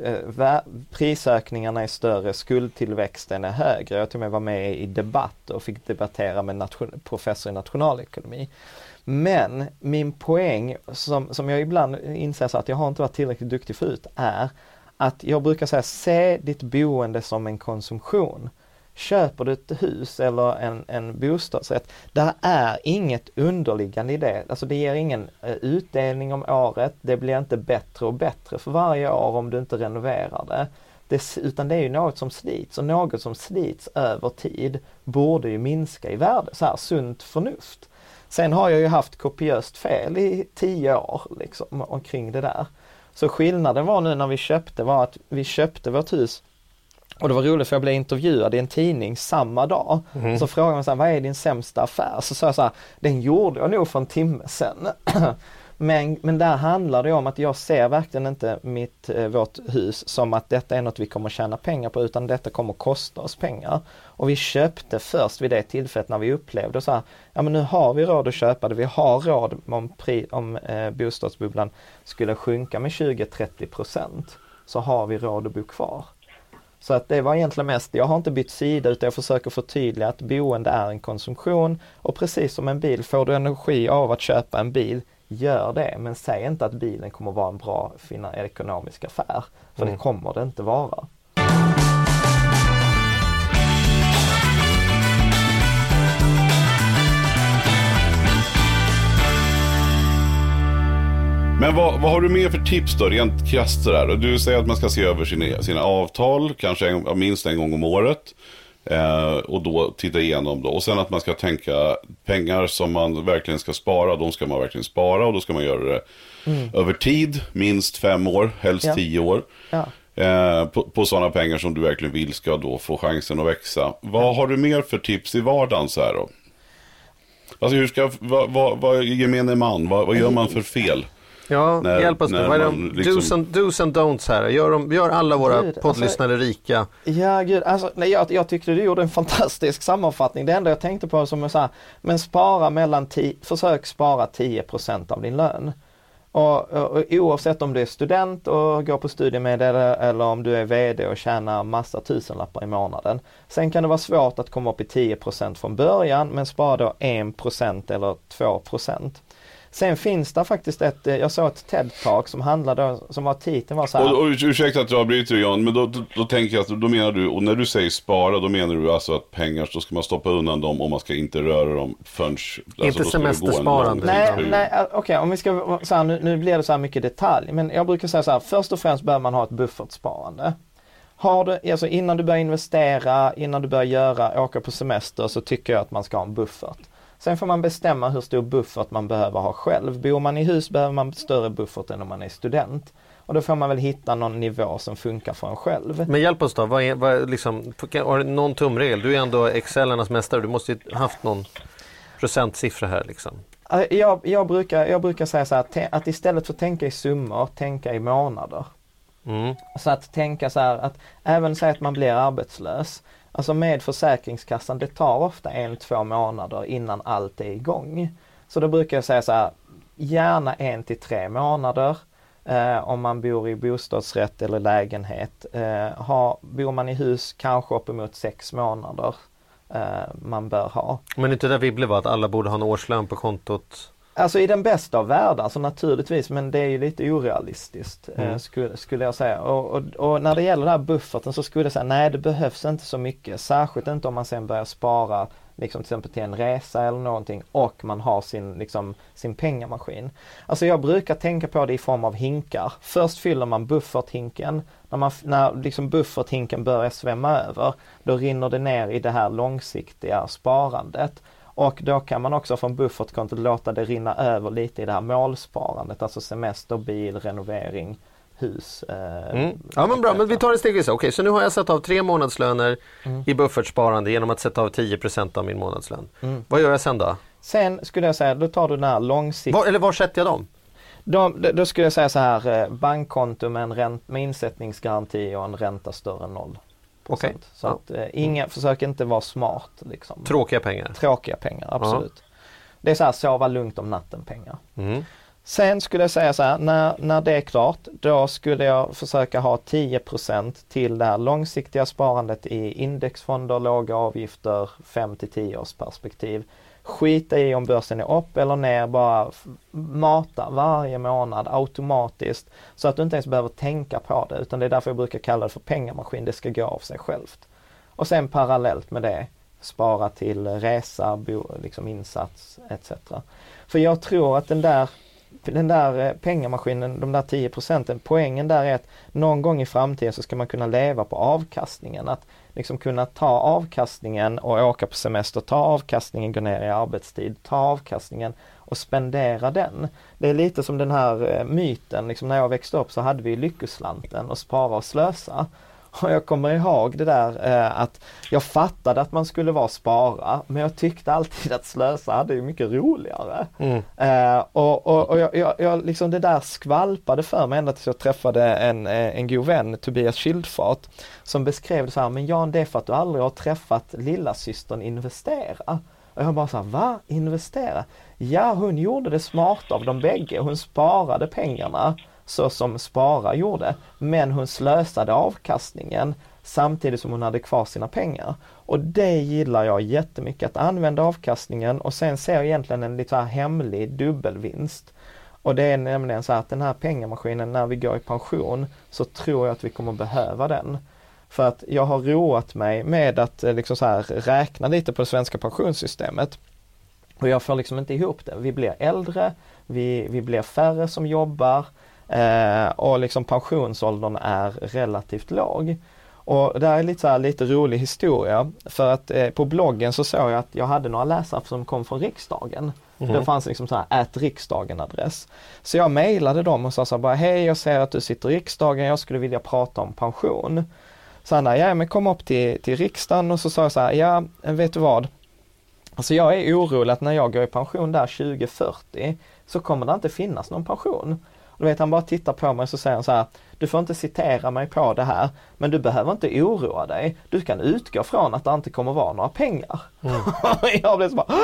eh prisökningarna är större, skuldtillväxten är högre. Jag till och med var med i debatt och fick debattera med nation, professor i nationalekonomi. Men min poäng, som, som jag ibland inser så att jag har inte varit tillräckligt duktig förut, är att jag brukar säga, se ditt boende som en konsumtion. Köper du ett hus eller en, en bostadsrätt, där är inget underliggande i det. Alltså det ger ingen eh, utdelning om året, det blir inte bättre och bättre för varje år om du inte renoverar det. det utan det är ju något som slits och något som slits över tid borde ju minska i värde, så här sunt förnuft. Sen har jag ju haft kopiöst fel i tio år liksom omkring det där. Så skillnaden var nu när vi köpte var att vi köpte vårt hus och det var roligt för jag blev intervjuad i en tidning samma dag. Mm. Så frågade man så här, vad är din sämsta affär? Så sa jag så här, den gjorde jag nog för en timme sedan. men, men där handlar det om att jag ser verkligen inte mitt, eh, vårt hus som att detta är något vi kommer tjäna pengar på utan detta kommer kosta oss pengar. Och vi köpte först vid det tillfället när vi upplevde så här, ja men nu har vi råd att köpa det, vi har råd om, pri, om eh, bostadsbubblan skulle sjunka med 20-30 procent så har vi råd att bo kvar. Så att det var egentligen mest, jag har inte bytt sida utan jag försöker förtydliga att boende är en konsumtion och precis som en bil, får du energi av att köpa en bil, gör det. Men säg inte att bilen kommer vara en bra ekonomisk affär. För mm. det kommer det inte vara. Men vad, vad har du mer för tips då, rent krasst sådär? Du säger att man ska se över sina, sina avtal, kanske en, minst en gång om året. Eh, och då titta igenom då. Och sen att man ska tänka pengar som man verkligen ska spara, de ska man verkligen spara och då ska man göra det mm. över tid, minst fem år, helst ja. tio år. Ja. Eh, på, på sådana pengar som du verkligen vill ska då få chansen att växa. Vad ja. har du mer för tips i vardagen så här då? Alltså hur ska, vad, vad, vad gemene man, vad, vad gör man för fel? Ja, när, hjälp oss nu. Vad är de liksom... do's, and, do's and don'ts här? Gör, de, gör alla våra gud, poddlyssnare alltså, rika? Ja, gud. Alltså, nej, jag, jag tyckte du gjorde en fantastisk sammanfattning. Det enda jag tänkte på som är så här, men spara mellan 10, försök spara 10 av din lön. Och, och, och, oavsett om du är student och går på studiemedel eller om du är VD och tjänar massa tusenlappar i månaden. Sen kan det vara svårt att komma upp i 10% från början men spara då 1% eller 2 Sen finns det faktiskt ett, eh, jag såg ett TED-talk som handlade, som var titeln var så här. Och, och, ursäkta att jag avbryter Jan, men då, då, då, tänker jag att då menar du, och när du säger spara, då menar du alltså att pengar, då ska man stoppa undan dem och man ska inte röra dem förrän... Alltså, inte semestersparande. Nej, nej okej, okay, om vi ska, så här, nu, nu blir det så här mycket detalj, men jag brukar säga så här, först och främst behöver man ha ett buffertsparande. Har du, alltså innan du börjar investera, innan du börjar göra, åka på semester så tycker jag att man ska ha en buffert. Sen får man bestämma hur stor buffert man behöver ha själv. Bor man i hus behöver man större buffert än om man är student. Och då får man väl hitta någon nivå som funkar för en själv. Men hjälp oss då, vad är, vad liksom, har du någon tumregel? Du är ändå Excelernas mästare, du måste ju haft någon procentsiffra här liksom. Jag, jag, brukar, jag brukar säga så här, att istället för att tänka i summor, tänka i månader. Mm. Så att tänka så här att även säga att man blir arbetslös. Alltså med Försäkringskassan, det tar ofta en, två månader innan allt är igång. Så då brukar jag säga så här, gärna en till tre månader. eh, om man bor i bostadsrätt eller lägenhet. Eh, ha, bor man i hus kanske uppemot sex månader eh, man bör ha. Men inte det Wibble var att alla borde ha en årslön på kontot? Alltså i den bästa av världar, alltså naturligtvis, men det är ju lite orealistiskt eh, mm. skulle, skulle jag säga. Och, och, och, när det gäller den här bufferten så skulle jag säga nej det behövs inte så mycket. Särskilt inte om man sen börjar spara liksom till exempel till en resa eller någonting och man har sin, liksom, sin pengamaskin. Alltså jag brukar tänka på det i form av hinkar. Först fyller man bufferthinken. När, man, när liksom bufferthinken börjar svämma över, då rinner det ner i det här långsiktiga sparandet. Och då kan man också från buffertkontot låta det rinna över lite i det här målsparandet, alltså semester, bil, renovering, hus. Eh, mm. Ja men bra, men vi tar det stegvis. Okej, okay, så nu har jag satt av tre månadslöner mm. i buffertsparande genom att sätta av 10% av min månadslön. Mm. Vad gör jag sen då? Sen skulle jag säga, då tar du den här långsiktiga... Eller var sätter jag dem? Då, då skulle jag säga så här, eh, bankkonto med, en ränt, med insättningsgaranti och en ränta större än noll. Okay. Så ja. att, eh, inga, försök inte vara smart. Liksom. Tråkiga pengar? Tråkiga pengar, absolut. Ja. Det är så här, sova lugnt om natten pengar. Mm. Sen skulle jag säga så här, när, när det är klart, då skulle jag försöka ha 10% till det här långsiktiga sparandet i indexfonder, låga avgifter, 5 till 10 års perspektiv. Skita i om börsen är upp eller ner, bara mata varje månad automatiskt så att du inte ens behöver tänka på det utan det är därför jag brukar kalla det för pengamaskin, det ska gå av sig självt. Och sen parallellt med det spara till resa, bo, liksom insats etc. För jag tror att den där den där eh, pengamaskinen, de där 10 procenten, poängen där är att någon gång i framtiden så ska man kunna leva på avkastningen. Att liksom kunna ta avkastningen och åka på semester, ta avkastningen, gå ner i arbetstid, ta avkastningen och spendera den. Det är lite som den här eh, myten, liksom när jag växte upp så hade vi Lyckoslanten och spara och slösa. Och jag kommer ihåg det där eh, att jag fattade att man skulle vara spara men jag tyckte alltid att slösa hade ju mycket roligare. Mm. Eh, och och, och jag, jag, jag, liksom det där skvalpade för mig ända tills jag träffade en, eh, en god vän, Tobias Schildfart, som beskrev det så här, men Jan det är för att du aldrig har träffat lilla systern investera. Och jag bara så här, va? Investera? Ja, hon gjorde det smarta av de bägge. Hon sparade pengarna så som Spara gjorde. Men hon slösade avkastningen samtidigt som hon hade kvar sina pengar. Och det gillar jag jättemycket, att använda avkastningen och sen ser jag egentligen en lite här hemlig dubbelvinst. Och det är nämligen så att den här pengamaskinen när vi går i pension så tror jag att vi kommer behöva den. För att jag har roat mig med att eh, liksom så här räkna lite på det svenska pensionssystemet. Och jag får liksom inte ihop det. Vi blir äldre, vi, vi blir färre som jobbar, Eh, och liksom pensionsåldern är relativt låg. Och det här är lite, så här, lite rolig historia för att eh, på bloggen så såg jag att jag hade några läsare som kom från riksdagen. Mm. Det fanns liksom så här ät riksdagen adress. Så jag mejlade dem och sa så här bara hej jag ser att du sitter i riksdagen, jag skulle vilja prata om pension. Så han ja men kom upp till, till riksdagen och så sa jag så här, ja vet du vad? Alltså jag är orolig att när jag går i pension där 2040 så kommer det inte finnas någon pension. Du vet han bara tittar på mig och så säger han så här, du får inte citera mig på det här, men du behöver inte oroa dig. Du kan utgå från att det inte kommer vara några pengar. Mm. jag blev så bara,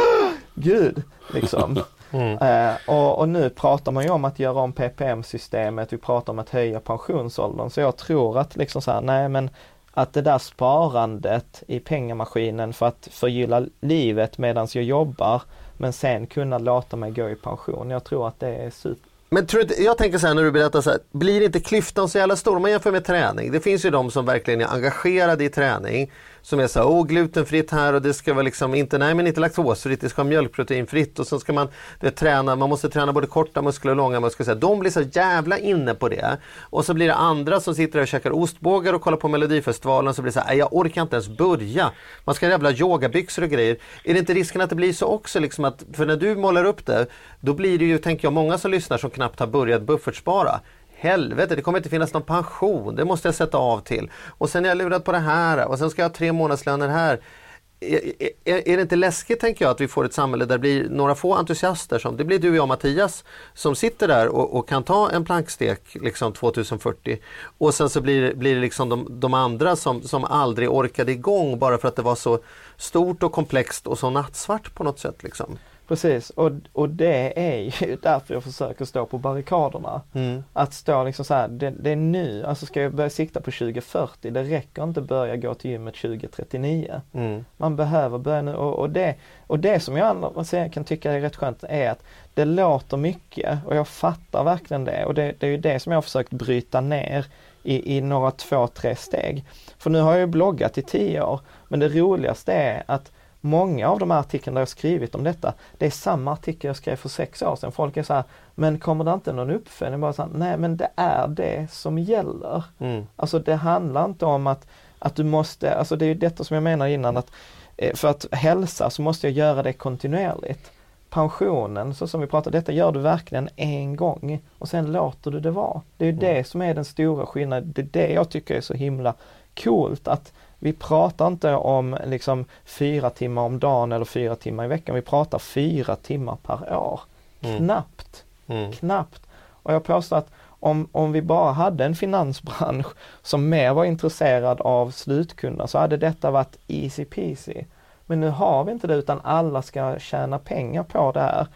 gud, liksom. Mm. Eh, och, och, nu pratar man ju om att göra om PPM-systemet, vi pratar om att höja pensionsåldern. Så jag tror att liksom så här, nej men att det där sparandet i pengamaskinen för att förgylla livet medan jag jobbar men sen kunna låta mig gå i pension. Jag tror att det är super men tror du, jag tänker så här när du berättar så här, blir inte klyftan så jävla stor om man jämför med träning? Det finns ju de som verkligen är engagerade i träning som är så här, oh, glutenfritt här och det ska vara liksom inte, nej men inte laktosfritt, det ska vara mjölkproteinfritt och sen ska man det, träna, man måste träna både korta muskler och långa muskler. Så här, de blir så jävla inne på det. Och så blir det andra som sitter och käkar ostbågar och kollar på Melodifestivalen så blir det så här, jag orkar inte ens börja. Man ska ha jävla yogabyxor och grejer. Är det inte risken att det blir så också liksom att, för när du målar upp det, då blir det ju, tänker jag, många som lyssnar som knappt har börjat buffertspara helvete, det kommer inte finnas någon pension, det måste jag sätta av till. Och sen är jag lurad på det här och sen ska jag ha tre månadslöner här. Är, är, är, det inte läskigt tänker jag att vi får ett samhälle där det blir några få entusiaster som, det blir du och jag Mattias, som sitter där och, och kan ta en plankstek liksom 2040 och sen så blir, blir det liksom de, de, andra som, som aldrig orkade igång bara för att det var så stort och komplext och så nattsvart på något sätt. Liksom. Precis, och, och det är ju därför jag försöker stå på barrikaderna. Mm. Att stå liksom så här, det, det, är nu, alltså ska jag börja sikta på 2040, det räcker inte att börja gå till gymmet 2039. Mm. Man behöver börja nu och, och, det, och det som jag kan tycka är rätt skönt är att det låter mycket och jag fattar verkligen det och det, det är ju det som jag har försökt bryta ner i, i några två, tre steg. För nu har jag ju bloggat i tio år men det roligaste är att många av de artiklarna jag skrivit om detta, det är samma artikel jag skrev för sex år sedan. Folk är så här, men kommer det inte någon uppföljning? Bara så här, Nej men det är det som gäller. Mm. Alltså det handlar inte om att, att du måste, alltså det är detta som jag menar innan att eh, för att hälsa så måste jag göra det kontinuerligt. Pensionen, så som vi pratade, detta gör du verkligen en gång och sen låter du det vara. Det är Mm. det som är den stora skillnaden. Det är det jag tycker är så himla coolt att vi pratar inte om liksom fyra timmar om dagen eller fyra timmar i veckan. Vi pratar fyra timmar per år. Mm. Knappt, Mm. knappt. Och jag påstår att om, om vi bara hade en finansbransch som mer var intresserad av slutkunder så hade detta varit easy peasy. Men nu har vi inte det utan alla ska tjäna pengar på det här.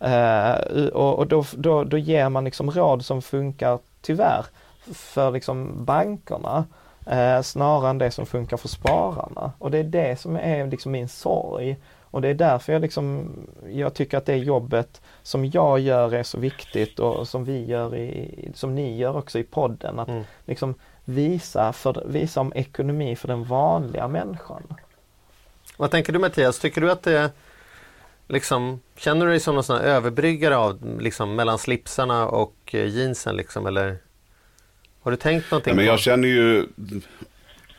Eh, och och då, då, då ger man liksom råd som funkar tyvärr för liksom bankerna eh, snarare än det som funkar för spararna. Och det är det som är liksom min sorg. Och det är därför jag liksom, jag tycker att det jobbet som jag gör är så viktigt och som vi gör i, som ni gör också i podden. Att Mm. liksom visa, för, visa om ekonomi för den vanliga människan. Vad tänker du Mattias? Tycker du att det liksom, känner du dig som någon sån överbryggare av, liksom, mellan slipsarna och eh, jeansen liksom, eller har du tänkt någonting? Ja, men på- jag känner ju...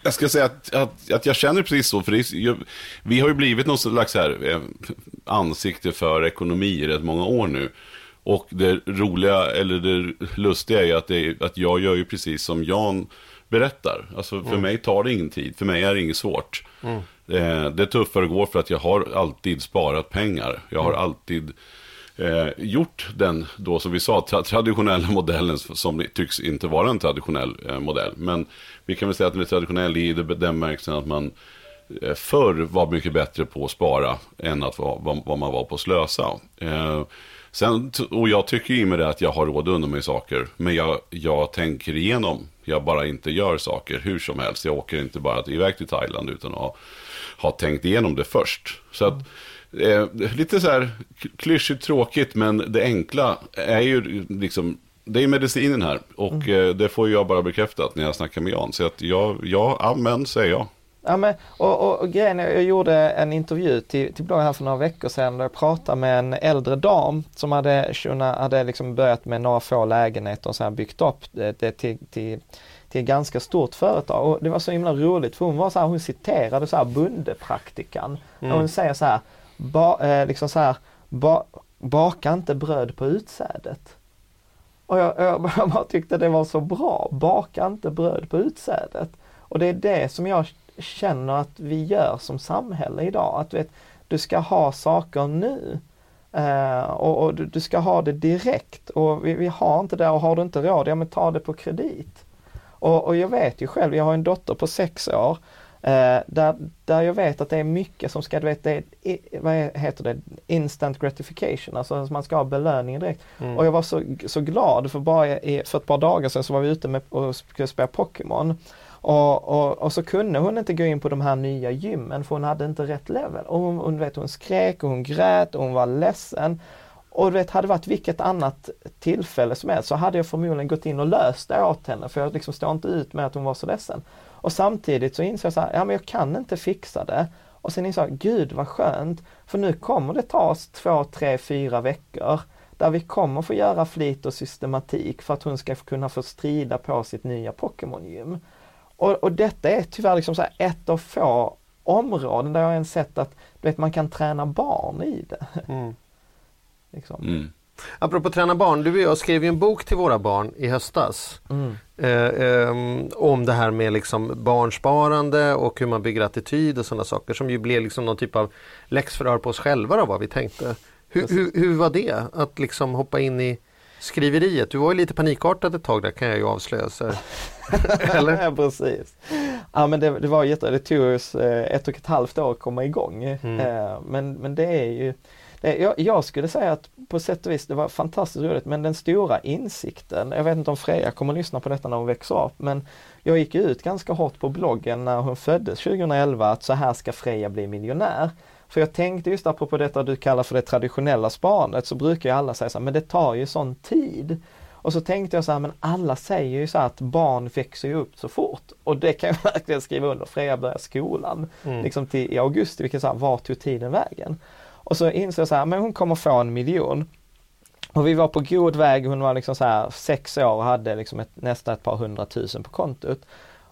Jag ska säga att, att, att jag känner precis så, för är, jag, vi har ju blivit någon slags här, eh, ansikte för ekonomi i rätt många år nu. Och det roliga, eller det lustiga är ju att, det, att jag gör ju precis som Jan berättar. Alltså för mig tar det ingen tid, för mig är det inget svårt. Eh, det tuffare går för att jag har alltid sparat pengar. Jag har alltid eh, gjort den, då som vi sa, tra traditionella modellen som tycks inte vara en traditionell eh, modell. Men vi kan väl säga att den är traditionell i den märkelsen att man eh, förr var mycket bättre på att spara än att vad, vad man var på att slösa. Eh, sen, och jag tycker i med det att jag har råd under mig saker, men jag, jag tänker igenom. Jag bara inte gör saker hur som helst. Jag åker inte bara iväg till Thailand utan att ha, ha tänkt igenom det först. Så att, eh, lite så här klyschigt tråkigt, men det enkla är ju liksom det är medicinen här och eh, det får jag bara bekräftat när jag snackar med Jan. Så att jag, ja, amen säger jag. Ja, men, och, och, och grejen är, jag gjorde en intervju till, till bloggen här för några veckor sedan där jag pratade med en äldre dam som hade, hade liksom börjat med några få lägenheter och så här byggt upp det, till, till, till ett ganska stort företag. Och det var så himla roligt för hon var så här, hon citerade så här bondepraktikan. Och hon säger så här, ba, eh, liksom så här ba, baka inte bröd på utsädet. Och jag, jag bara tyckte det var så bra, baka inte bröd på utsädet. Och det är det som jag känner att vi gör som samhälle idag. Att du, vet, du ska ha saker nu. Eh, och, och du, du ska ha det direkt och vi, vi har inte det och har du inte råd, ja men ta det på kredit. Och, och jag vet ju själv, jag har en dotter på sex år eh, där, där jag vet att det är mycket som ska, du vet, det är, vad heter det, instant gratification, alltså att man ska ha belöningen direkt. Och jag var så, så glad för bara i, för ett par dagar sedan så var vi ute med och skulle spela Pokémon. Och, och, och så kunde hon inte gå in på de här nya gymmen för hon hade inte rätt level. Och hon, hon, vet, hon skrek och hon grät och hon var ledsen. Och du vet, hade det varit vilket annat tillfälle som helst så hade jag förmodligen gått in och löst det åt henne för jag liksom står inte ut med att hon var så ledsen. Och samtidigt så insåg jag så här, ja men jag kan inte fixa det. Och sen insåg jag, gud vad skönt, för nu kommer det ta oss två, tre, fyra veckor där vi kommer få göra flit och systematik för att hon ska kunna få strida på sitt nya Pokémon-gym. Och, och detta är tyvärr liksom så här ett av få områden där jag har ens sett att du vet, man kan träna barn i det. Mm. Liksom. Mm. Apropå träna barn, du och jag skrev ju en bok till våra barn i höstas. Mm. Eh, ehm, om det här med liksom barnsparande och hur man bygger attityd och sådana saker som ju blev liksom någon typ av läxförhör på oss själva då, vad vi tänkte. Hur, hur, hur var det att liksom hoppa in i skriveriet? Du var ju lite panikartad ett tag där kan jag ju avslöja. Så. Eller? Ja, precis. Ja men det, det var jätte, det tog oss eh, ett och ett halvt år att komma igång. Mm. Eh, Men, men det är ju jag, jag, skulle säga att på sätt och vis det var fantastiskt roligt men den stora insikten, jag vet inte om Freja kommer lyssna på detta när hon växer upp men jag gick ut ganska hårt på bloggen när hon föddes 2011 att så här ska Freja bli miljonär. För jag tänkte just apropå detta du kallar för det traditionella sparandet så brukar ju alla säga så här, men det tar ju sån tid. Och så tänkte jag så här, men alla säger ju så att barn växer ju upp så fort. Och det kan jag verkligen skriva under. Freja börjar skolan mm. liksom till, i augusti, vilket så här, var tog tiden vägen? Och så insåg jag så här, men hon kommer få en miljon. Och vi var på god väg, hon var liksom så här sex år och hade liksom ett, nästan ett par hundratusen på kontot.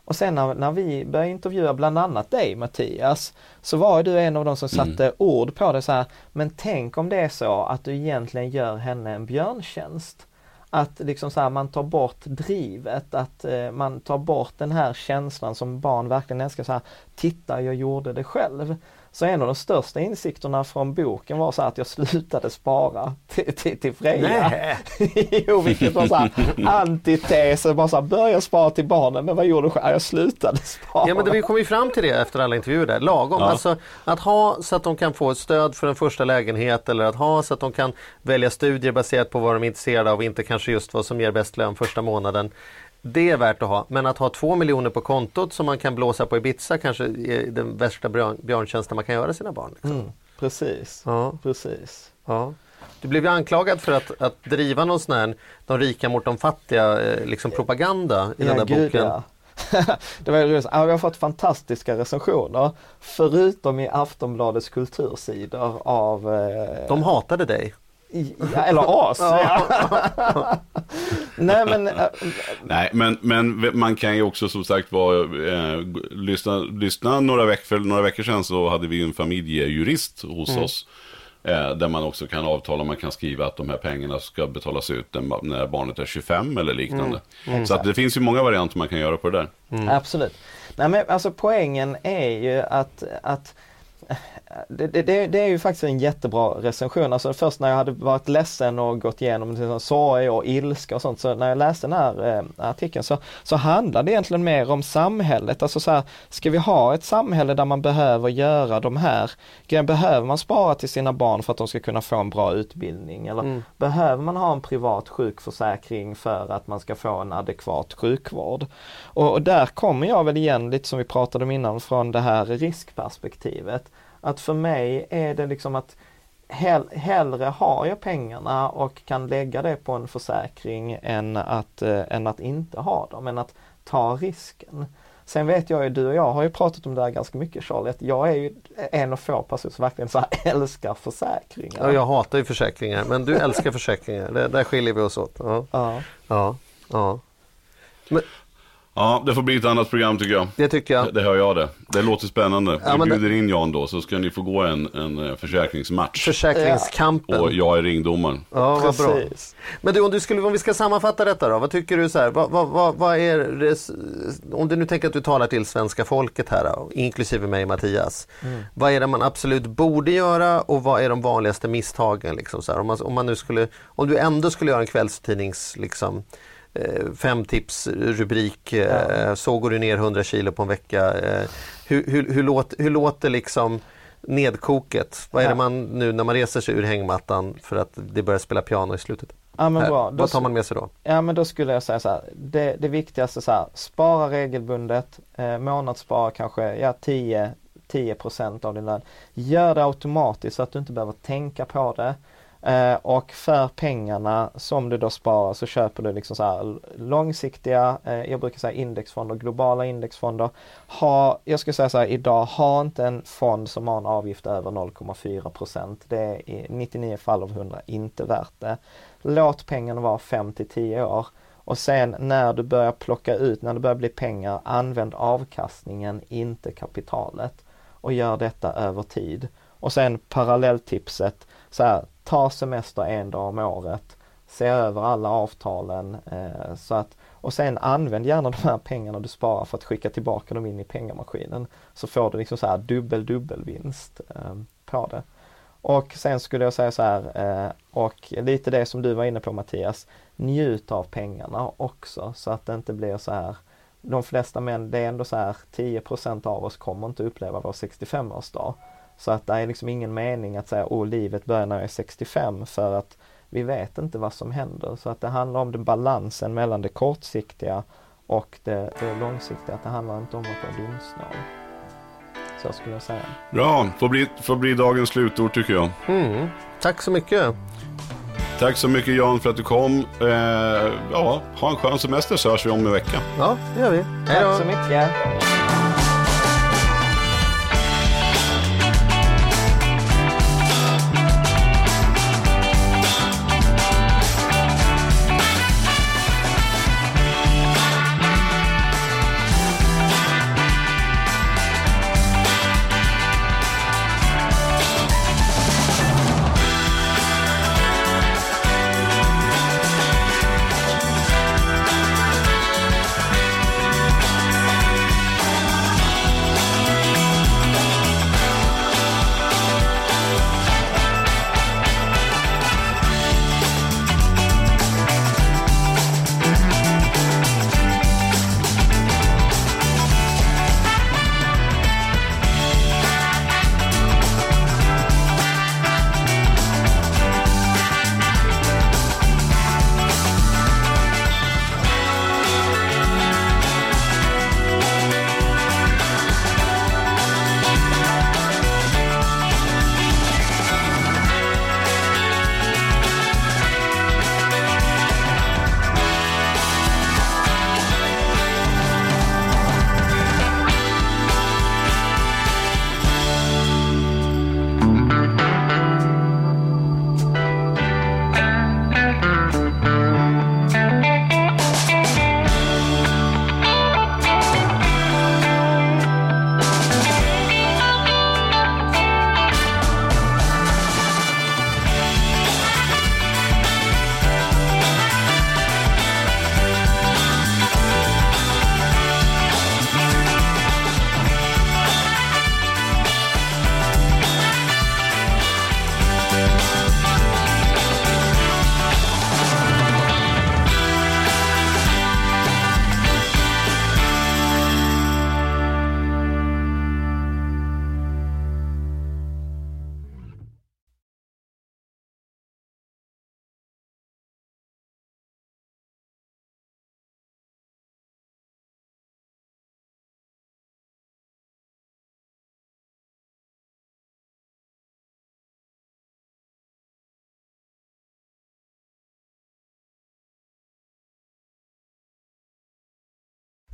Och sen när, när vi började intervjua bland annat dig Mattias, så var du en av de som satte mm. ord på det så här, men tänk om det är så att du egentligen gör henne en björntjänst. Att liksom så här, man tar bort drivet, att eh, man tar bort den här känslan som barn verkligen älskar, så här, titta jag gjorde det själv. Så en av de största insikterna från boken var så att jag slutade spara till, till, till Freja. jo, vilket var så här antites, bara så här, börja spara till barnen, men vad gjorde du själv? Jag slutade spara. Ja, men vi kom ju fram till det efter alla intervjuer där, lagom. Ja. Alltså att ha så att de kan få ett stöd för en första lägenhet eller att ha så att de kan välja studier baserat på vad de är intresserade av, inte kanske just vad som ger bäst lön första månaden. Det är värt att ha, men att ha två miljoner på kontot som man kan blåsa på Ibiza kanske är den värsta björntjänsten man kan göra sina barn. Liksom. Mm, precis, ja. precis. Ja. Du blev ju anklagad för att, att driva någon sån här de rika mot de fattiga eh, liksom propaganda i ja, den där gud, boken. Ja. det var roligt. Ja, vi har fått fantastiska recensioner. Förutom i Aftonbladets kultursidor av... Eh... De hatade dig. Ja, eller oss. Nej men, äh, Nej men, men man kan ju också som sagt vara, eh, lyssna, lyssna några veckor, för några veckor sedan så hade vi en familjejurist hos mm. oss. Eh, där man också kan avtala, man kan skriva att de här pengarna ska betalas ut när barnet är 25 eller liknande. Mm. Mm. Så att det finns ju många varianter man kan göra på det där. Mm. Absolut. Nej men alltså poängen är ju att, att det, det, det, är ju faktiskt en jättebra recension. Alltså först när jag hade varit ledsen och gått igenom sorg och ilska och sånt, så när jag läste den här eh, artikeln så, så handlar det egentligen mer om samhället. Alltså så här, ska vi ha ett samhälle där man behöver göra de här grejerna? Behöver man spara till sina barn för att de ska kunna få en bra utbildning? Eller mm. behöver man ha en privat sjukförsäkring för att man ska få en adekvat sjukvård? Och, och där kommer jag väl igen lite som vi pratade om innan från det här riskperspektivet att för mig är det liksom att hell, hellre har jag pengarna och kan lägga det på en försäkring än att, eh, än att inte ha dem, än att ta risken. Sen vet jag ju, du och jag har ju pratat om det här ganska mycket Charlie, att jag är ju en av få personer som verkligen så älskar försäkringar. Ja, jag hatar ju försäkringar men du älskar försäkringar, det, där skiljer vi oss åt. Ja. Ja. ja. ja. Men, Ja, det får bli ett annat program tycker jag. Det tycker jag. Det, det hör jag det. Det låter spännande. Ja, Vi bjuder det... in Jan då så ska ni få gå en, en eh, försäkringsmatch. Försäkringskampen. Och jag är ringdomaren. Ja, vad bra. Men du, om, du skulle, om vi ska sammanfatta detta då. Vad tycker du så här? Vad, vad, vad, vad är det, om du nu tänker att du talar till svenska folket här, då, inklusive mig Mattias. Mm. Vad är det man absolut borde göra och vad är de vanligaste misstagen? Liksom, så här? Om, man, om, man nu skulle, om du ändå skulle göra en kvällstidnings liksom, fem tips rubrik, eh, ja. så går du ner 100 kilo på en vecka. Eh, hur, hur, hur, låter, hur låter liksom nedkoket? Vad är ja. det man nu när man reser sig ur hängmattan för att det börjar spela piano i slutet? Ja, men bra. Vad tar man med sig då? Ja men då skulle jag säga så här, det, det viktigaste så här, spara regelbundet, eh, månadsspara kanske ja, 10, 10 av din lön. Gör det automatiskt så att du inte behöver tänka på det. Eh, och för pengarna som du då sparar så köper du liksom så här långsiktiga, eh, jag brukar säga indexfonder, globala indexfonder. Ha, jag skulle säga så här idag, ha inte en fond som har en avgift över 0,4% Det är i 99 fall av 100 inte värt det. Låt pengarna vara 5 till 10 år. Och sen när du börjar plocka ut, när det börjar bli pengar, använd avkastningen, inte kapitalet. Och gör detta över tid. Och sen parallelltipset, så här, ta semester en dag om året, se över alla avtalen eh, så att och sen använd gärna de här pengarna du sparar för att skicka tillbaka dem in i pengamaskinen. Så får du liksom så här dubbel dubbel vinst eh, på det. Och sen skulle jag säga så här, eh, och lite det som du var inne på Mattias, njut av pengarna också så att det inte blir så här de flesta män, det är ändå så här 10% av oss kommer inte uppleva vår 65-årsdag. Så att det är liksom ingen mening att säga åh livet börjar när jag är 65 för att vi vet inte vad som händer. Så att det handlar om den balansen mellan det kortsiktiga och det, det långsiktiga. Att det handlar inte om att vara dumsnål. Så skulle jag säga. Bra, får bli, får bli dagens slutord tycker jag. Mm. Tack så mycket. Tack så mycket Jan för att du kom. Eh, ja, ha en skön semester så hörs vi om en vecka. Ja, det gör vi. Tack så mycket.